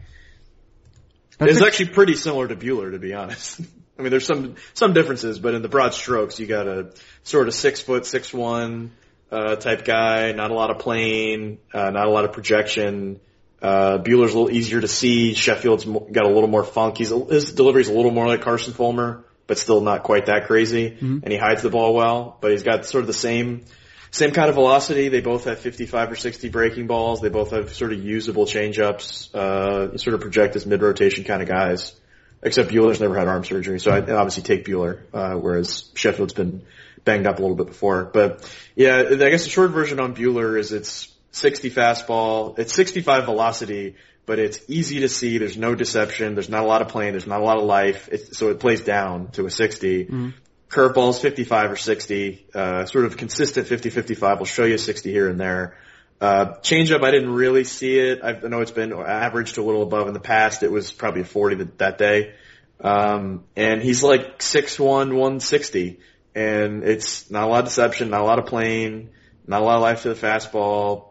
That's it's a- actually pretty similar to Buehler, to be honest. I mean, there's some, some differences, but in the broad strokes, you got a sort of six foot, six one, uh, type guy, not a lot of plane, uh, not a lot of projection, uh, Buehler's a little easier to see. Sheffield's got a little more funk. He's his delivery's a little more like Carson Fulmer, but still not quite that crazy. Mm-hmm. And he hides the ball well, but he's got sort of the same Same kind of velocity. They both have 55 or 60 breaking balls. They both have sort of usable changeups. Uh, sort of project as mid rotation kind of guys. Except Buehler's never had arm surgery, so I obviously take Buehler, uh, whereas Sheffield's been banged up a little bit before. But yeah, I guess the short version on Buehler is it's 60 fastball, it's 65 velocity, but it's easy to see. There's no deception. There's not a lot of playing. There's not a lot of life. It's, so it plays down to a 60. Mm-hmm. Curveballs 55 or 60, uh, sort of consistent 50-55. We'll show you 60 here and there. Uh, changeup, I didn't really see it. I know it's been averaged a little above in the past. It was probably a 40 that, that day. Um, and he's like 6'1", 160. And it's not a lot of deception, not a lot of playing, not a lot of life to the fastball.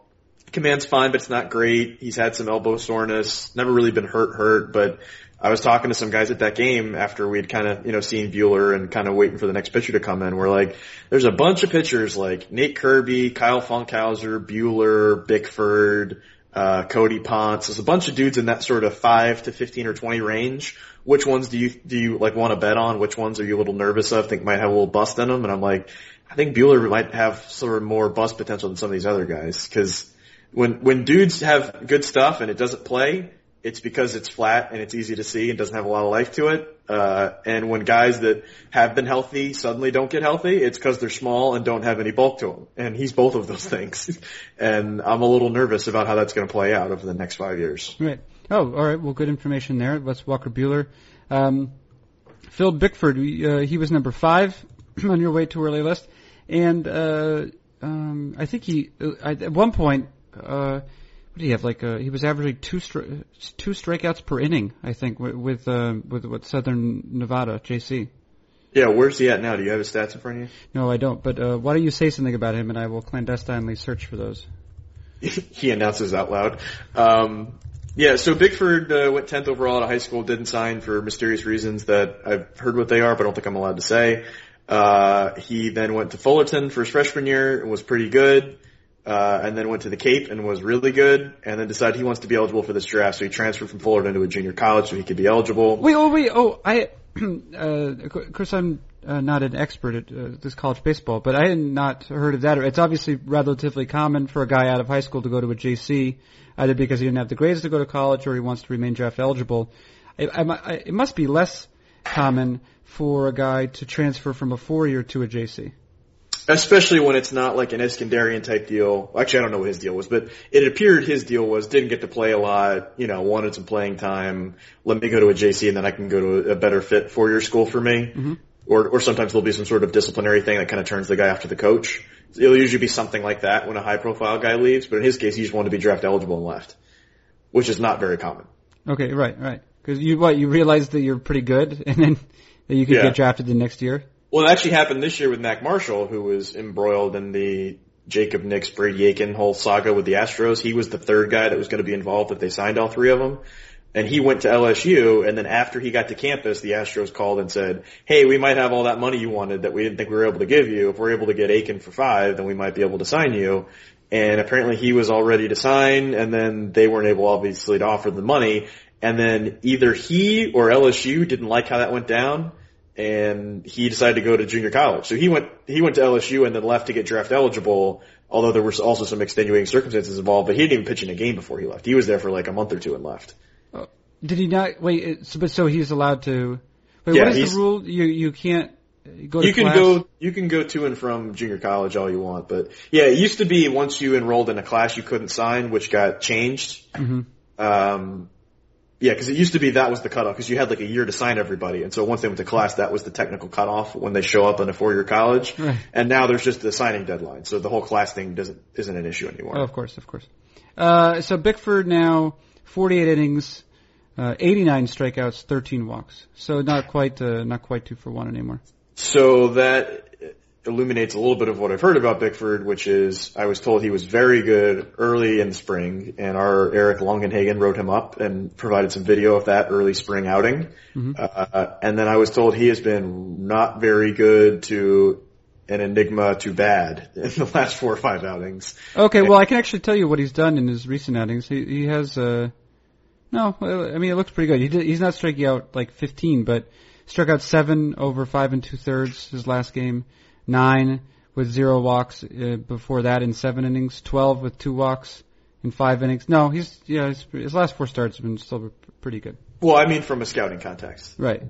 Command's fine, but it's not great. He's had some elbow soreness, never really been hurt, hurt, but I was talking to some guys at that game after we'd kind of, you know, seen Buehler and kind of waiting for the next pitcher to come in. We're like, there's a bunch of pitchers like Nate Kirby, Kyle Funkhouser, Buehler, Bickford, uh, Cody Ponce. There's a bunch of dudes in that sort of five to 15 or 20 range. Which ones do you, do you like want to bet on? Which ones are you a little nervous of? Think might have a little bust in them? And I'm like, I think Buehler might have sort of more bust potential than some of these other guys. Cause when, when dudes have good stuff and it doesn't play, it's because it's flat and it's easy to see and doesn't have a lot of life to it. Uh, and when guys that have been healthy suddenly don't get healthy, it's because they're small and don't have any bulk to them. And he's both of those things. and I'm a little nervous about how that's going to play out over the next five years. Right. Oh, all right. Well, good information there. That's Walker Buehler. Um, Phil Bickford, uh, he was number five on your way to early list, and uh, um, I think he uh, at one point uh, what do you have? Like uh, he was averaging two stri- two strikeouts per inning, I think, with with, uh, with with Southern Nevada JC. Yeah, where's he at now? Do you have his stats in front of you? No, I don't. But uh, why don't you say something about him, and I will clandestinely search for those. he announces out loud. Um, yeah, so Bickford uh, went 10th overall at high school, didn't sign for mysterious reasons that I've heard what they are, but I don't think I'm allowed to say. Uh, he then went to Fullerton for his freshman year and was pretty good uh, and then went to the Cape and was really good, and then decided he wants to be eligible for this draft, so he transferred from Fullerton to a junior college so he could be eligible. Wait, oh wait, oh I, uh, of course I'm uh, not an expert at uh, this college baseball, but I had not heard of that. It's obviously relatively common for a guy out of high school to go to a JC, either because he didn't have the grades to go to college or he wants to remain draft eligible. I, I, I, it must be less common for a guy to transfer from a four-year to a JC. Especially when it's not like an Iskenderian type deal. Actually, I don't know what his deal was, but it appeared his deal was didn't get to play a lot, you know, wanted some playing time. Let me go to a JC and then I can go to a better fit four year school for me. Mm-hmm. Or, or sometimes there'll be some sort of disciplinary thing that kind of turns the guy after the coach. It'll usually be something like that when a high profile guy leaves, but in his case, he just wanted to be draft eligible and left, which is not very common. Okay, right, right. Cause you, what, you realized that you're pretty good and then that you could yeah. get drafted the next year? Well, it actually happened this year with Mac Marshall, who was embroiled in the Jacob Nix, Brady Aiken whole saga with the Astros. He was the third guy that was going to be involved if they signed all three of them. And he went to LSU, and then after he got to campus, the Astros called and said, hey, we might have all that money you wanted that we didn't think we were able to give you. If we're able to get Aiken for five, then we might be able to sign you. And apparently he was all ready to sign, and then they weren't able, obviously, to offer the money. And then either he or LSU didn't like how that went down, and he decided to go to junior college. So he went he went to LSU and then left to get draft eligible. Although there were also some extenuating circumstances involved, but he didn't even pitch in a game before he left. He was there for like a month or two and left. Uh, did he not? Wait, so, but so he's allowed to. Wait, yeah, what is the rule? You you can't go. you can class? go. You can go to and from junior college all you want, but yeah, it used to be once you enrolled in a class you couldn't sign, which got changed. Mm-hmm. Um, yeah, because it used to be that was the cutoff because you had like a year to sign everybody, and so once they went to class, that was the technical cutoff when they show up in a four-year college. Right. And now there's just the signing deadline, so the whole class thing doesn't isn't an issue anymore. Oh, of course, of course. Uh, so Bickford now 48 innings, uh, 89 strikeouts, 13 walks. So not quite uh, not quite two for one anymore. So that illuminates a little bit of what I've heard about Bickford, which is I was told he was very good early in the spring, and our Eric Longenhagen wrote him up and provided some video of that early spring outing. Mm-hmm. Uh, and then I was told he has been not very good to an enigma to bad in the last four or five outings. Okay, well I can actually tell you what he's done in his recent outings. He he has uh no, I mean it looks pretty good. He did, he's not striking out like 15, but struck out seven over five and two thirds his last game nine with zero walks uh, before that in seven innings, 12 with two walks in five innings. No, he's yeah, his, his last four starts have been still pretty good. Well, I mean from a scouting context. Right.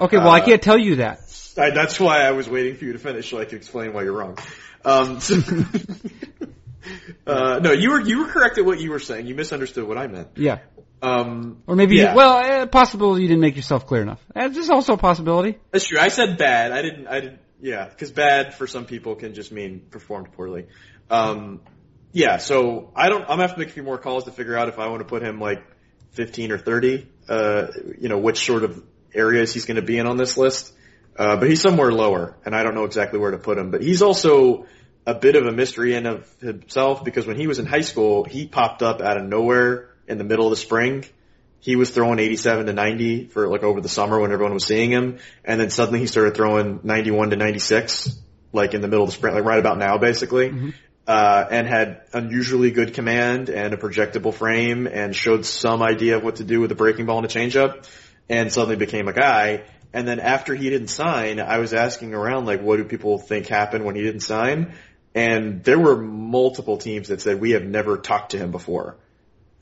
Okay, well, I Uh, can't tell you that. I, that's why I was waiting for you to finish so I could explain why you're wrong. Um, so, uh, no, you were you were correct at what you were saying. You misunderstood what I meant. Yeah. Um, Or maybe, Yeah. you, well, uh, possible you didn't make yourself clear enough. Uh, This is also a possibility. That's true. I said bad. I didn't. I didn't. Yeah, because bad for some people can just mean performed poorly. Um, yeah. So I don't. I'm gonna have to make a few more calls to figure out if I want to put him like 15 or 30. Uh, you know, which sort of areas he's going to be in on this list. Uh, but he's somewhere lower, and I don't know exactly where to put him. But he's also a bit of a mystery in of himself because when he was in high school, he popped up out of nowhere in the middle of the spring he was throwing 87 to 90 for like over the summer when everyone was seeing him. And then suddenly he started throwing 91 to 96, like in the middle of the spring, like right about now basically. Uh, and had unusually good command and a projectable frame and showed some idea of what to do with a breaking ball and a changeup and suddenly became a guy. And then after he didn't sign, I was asking around like, what do people think happened when he didn't sign? And there were multiple teams that said, we have never talked to him before.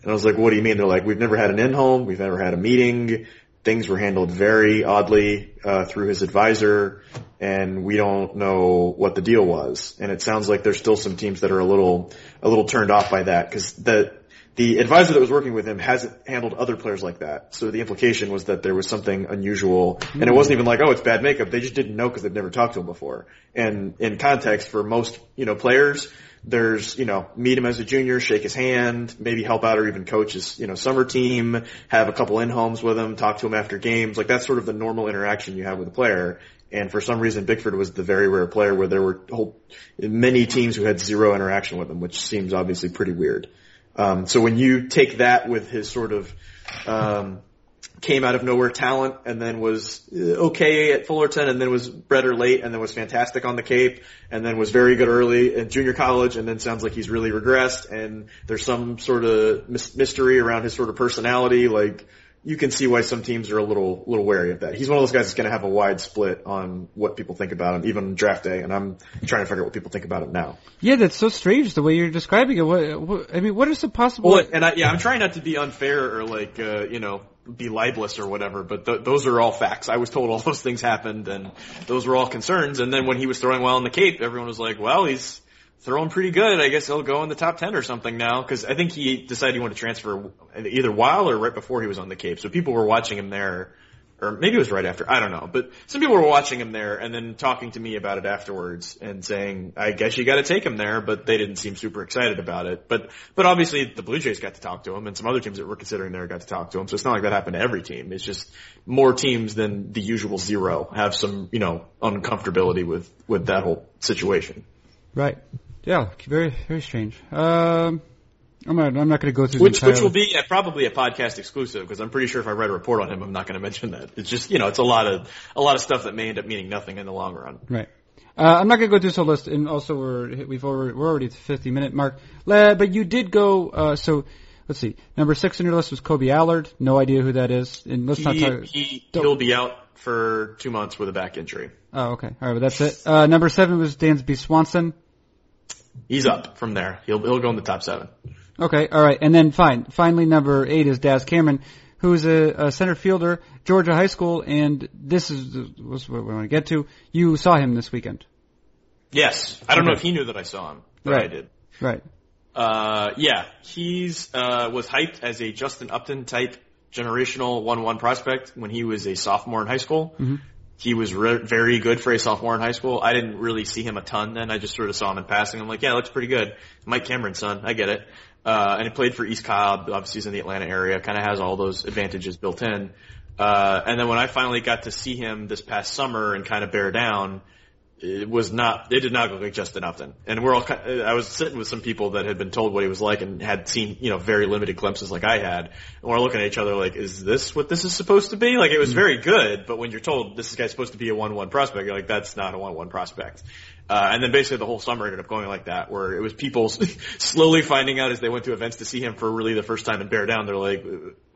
And I was like, what do you mean? They're like, we've never had an in-home. We've never had a meeting. Things were handled very oddly, uh, through his advisor and we don't know what the deal was. And it sounds like there's still some teams that are a little, a little turned off by that because the, the advisor that was working with him hasn't handled other players like that. So the implication was that there was something unusual and it wasn't even like, oh, it's bad makeup. They just didn't know because they've never talked to him before. And in context for most, you know, players, there's, you know, meet him as a junior, shake his hand, maybe help out or even coach his, you know, summer team, have a couple in-homes with him, talk to him after games. Like that's sort of the normal interaction you have with a player. And for some reason, Bickford was the very rare player where there were whole, many teams who had zero interaction with him, which seems obviously pretty weird. Um, so when you take that with his sort of, um, came out of nowhere talent and then was uh, okay at Fullerton and then was better late and then was fantastic on the Cape and then was very good early in junior college and then sounds like he's really regressed and there's some sort of mys- mystery around his sort of personality. Like you can see why some teams are a little, little wary of that. He's one of those guys that's going to have a wide split on what people think about him, even draft day. And I'm trying to figure out what people think about him now. Yeah, that's so strange the way you're describing it. What, what I mean, what is the possible? Well, and I, yeah, I'm trying not to be unfair or like, uh, you know, be libelous or whatever, but th- those are all facts. I was told all those things happened and those were all concerns. And then when he was throwing well in the Cape, everyone was like, well, he's throwing pretty good. I guess he'll go in the top 10 or something now. Cause I think he decided he wanted to transfer either while or right before he was on the Cape. So people were watching him there or maybe it was right after. I don't know, but some people were watching him there and then talking to me about it afterwards and saying, "I guess you got to take him there," but they didn't seem super excited about it. But but obviously the Blue Jays got to talk to him, and some other teams that were considering there got to talk to him. So it's not like that happened to every team. It's just more teams than the usual zero have some you know uncomfortability with with that whole situation. right? Yeah, very very strange. Um, I'm not. I'm not going to go through Which the which will be probably a podcast exclusive because I'm pretty sure if I write a report on him, I'm not going to mention that. It's just you know it's a lot of a lot of stuff that may end up meaning nothing in the long run. Right. Uh, I'm not going to go through this whole list, and also we're we've already we're already at the 50 minute mark. But you did go. Uh, so let's see. Number six on your list was Kolby Allard. No idea who that is. And let's not He, talk. he don't- he'll be out for two months with a back injury. Oh, okay. All right, but that's it. Uh, number seven was Dansby Swanson. He's up from there. He'll he'll go in the top seven. Okay, all right, and then fine. Finally, number eight is Daz Cameron, who's a, a center fielder, Georgia High School, and this is what we want to get to. You saw him this weekend, Yes, I don't know if he knew that I saw him, but Right. I did. right? Uh, yeah, he's uh was hyped as a Justin Upton type generational one-one prospect when he was a sophomore in high school. He was re- very good for a sophomore in high school. I didn't really see him a ton then. I just sort of saw him in passing. I'm like, yeah, looks pretty good. Mike Cameron's son. I get it. Uh, and he played for East Cobb. Obviously he's in the Atlanta area. Kind of has all those advantages built in. Uh, and then when I finally got to see him this past summer and kind of bear down, it was not, it did not look like Justin Upton. And we're all, I was sitting with some people that had been told what he was like and had seen, you know, very limited glimpses like I had. And we're looking at each other like, is this what this is supposed to be? Like it was hmm. very good, but when you're told this guy's supposed to be a 1-1 prospect, you're like, that's not a 1-1 prospect. Uh, and then basically the whole summer ended up going like that, where it was people slowly finding out as they went to events to see him for really the first time and bear down. They're like,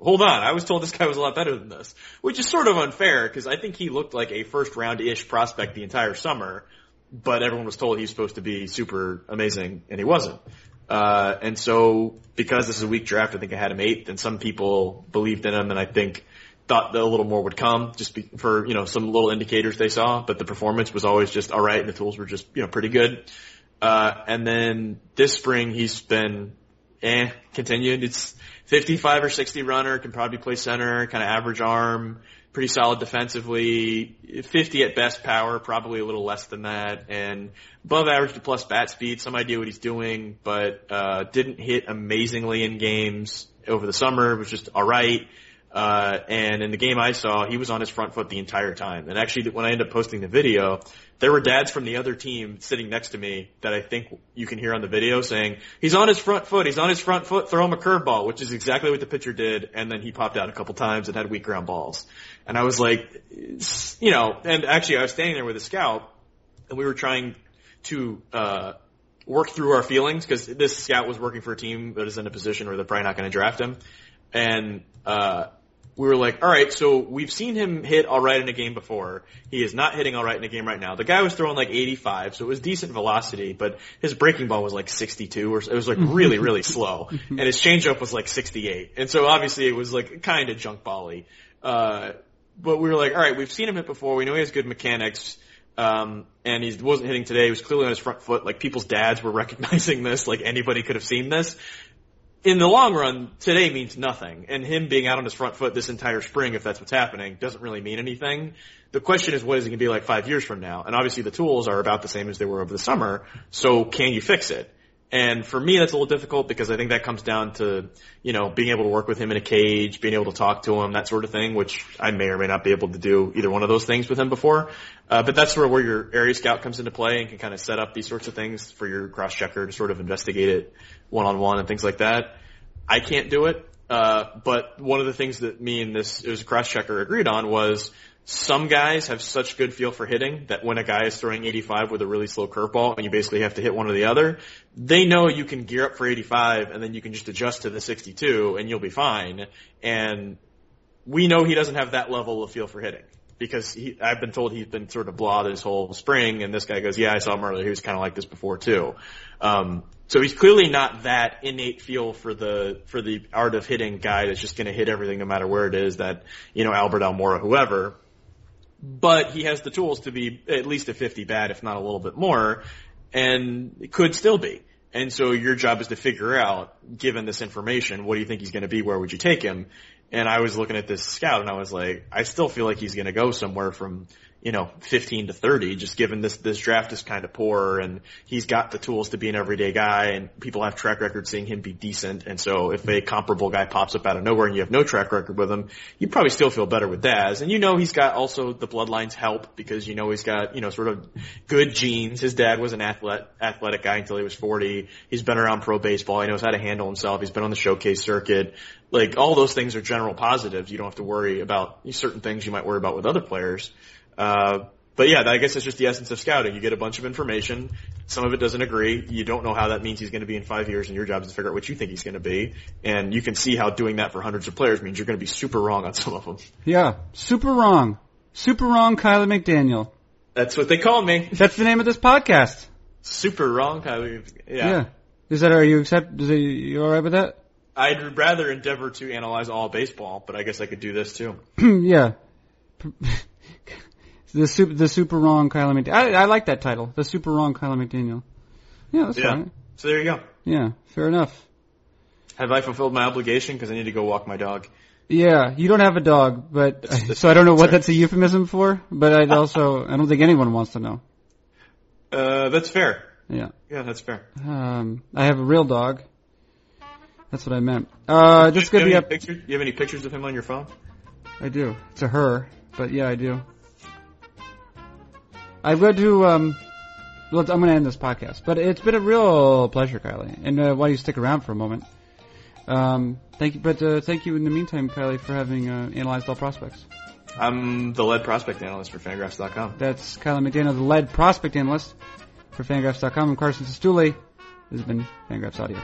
hold on, I was told this guy was a lot better than this, which is sort of unfair because I think he looked like a first round ish prospect the entire summer. but everyone was told he was supposed to be super amazing, and he wasn't. Uh, and so because this is a weak draft, I think I had him eighth, and some people believed in him, and I think thought that a little more would come just be, for, you know, some little indicators they saw, but the performance was always just alright and the tools were just, you know, pretty good. Uh, and then this spring he's been, eh, continued. It's 55 or 60 runner, can probably play center, kind of average arm, pretty solid defensively, 50 at best power, probably a little less than that, and above average to plus bat speed, some idea what he's doing, but, uh, didn't hit amazingly in games over the summer, It was just alright. Uh, and in the game I saw, he was on his front foot the entire time. And actually, when I ended up posting the video, there were dads from the other team sitting next to me that I think you can hear on the video saying, he's on his front foot, he's on his front foot, throw him a curveball, which is exactly what the pitcher did. And then he popped out a couple times and had weak ground balls. And I was like, you know, and actually I was standing there with a scout and we were trying to, uh, work through our feelings because this scout was working for a team that is in a position where they're probably not going to draft him. And, uh, we were like, all right, so we've seen him hit all right in a game before. He is not hitting all right in a game right now. The guy was throwing like 85, so it was decent velocity, but his breaking ball was like 62 or it was like really, really slow. And his changeup was like 68. And so obviously it was like kind of junk bally. Uh, but we were like, all right, we've seen him hit before. We know he has good mechanics. Um, and he wasn't hitting today. He was clearly on his front foot. Like people's dads were recognizing this. Like anybody could have seen this in the long run, today means nothing. And him being out on his front foot this entire spring, if that's what's happening, doesn't really mean anything. The question is, what is it going to be like five years from now? And obviously the tools are about the same as they were over the summer. So can you fix it? And for me, that's a little difficult because I think that comes down to, you know, being able to work with him in a cage, being able to talk to him, that sort of thing, which I may or may not be able to do either one of those things with him before. Uh, but that's sort of where your area scout comes into play and can kind of set up these sorts of things for your cross checker to sort of investigate it one on one and things like that. I can't do it. Uh, but one of the things that me and this, it was a cross checker agreed on was some guys have such good feel for hitting that when a guy is throwing 85 with a really slow curveball and you basically have to hit one or the other, they know you can gear up for 85 and then you can just adjust to the 62 and you'll be fine. And we know he doesn't have that level of feel for hitting because he, I've been told he's been sort of blah this whole spring and this guy goes, yeah, I saw him earlier. He was kind of like this before too. Um, so he's clearly not that innate feel for the for the art of hitting guy that's just going to hit everything no matter where it is that you know Albert Almora whoever. But he has the tools to be at least a 50 bat, if not a little bit more, and could still be. And so your job is to figure out, given this information, what do you think he's going to be? Where would you take him? And I was looking at this scout and I was like, I still feel like he's going to go somewhere from you know, 15 to 30, just given this, this draft is kind of poor and he's got the tools to be an everyday guy and people have track record seeing him be decent. And so if a comparable guy pops up out of nowhere and you have no track record with him, you probably still feel better with Daz. And you know he's got also the bloodlines help because you know he's got, you know, sort of good genes. His dad was an athlete, athletic guy until he was 40. He's been around pro baseball. He knows how to handle himself. He's been on the showcase circuit. Like all those things are general positives. You don't have to worry about certain things you might worry about with other players. Uh, but yeah, I guess that's just the essence of scouting. You get a bunch of information. Some of it doesn't agree. You don't know how that means he's going to be in five years, and your job is to figure out what you think he's going to be. And you can see how doing that for hundreds of players means you're going to be super wrong on some of them. Yeah, super wrong. Super wrong, Kiley McDaniel. That's what they call me. That's the name of this podcast. Super wrong, Kiley. Yeah. Yeah. Is that, are you accept, is it, you alright with that? I'd rather endeavor to analyze all baseball, but I guess I could do this too. yeah. The super, the super wrong Kiley McDaniel. I, I like that title. The super wrong Kiley McDaniel. Yeah, that's Yeah. So there you go. Yeah, fair enough. Have I fulfilled my obligation? Because I need to go walk my dog. Yeah, you don't have a dog, but That's- that's- so I don't know what sorry. that's a euphemism for. But I also I don't think anyone wants to know. Uh, that's fair. Yeah, Yeah, that's fair. um, I have a real dog. That's what I meant. Uh, this is gonna be any up. pictures? You have any pictures of him on your phone? I do. It's a her, but yeah, I do. I'm going to um. Well, I'm going to end this podcast, but it's been a real pleasure, Kiley. And uh, why don't you stick around for a moment? Um, thank you, but uh, thank you in the meantime, Kiley, for having uh, analyzed all prospects. I'm the lead prospect analyst for Fangraphs.com. That's Kiley McDaniel, the lead prospect analyst for Fangraphs.com. I'm Carson Cistulli. This has been Fangraphs Audio.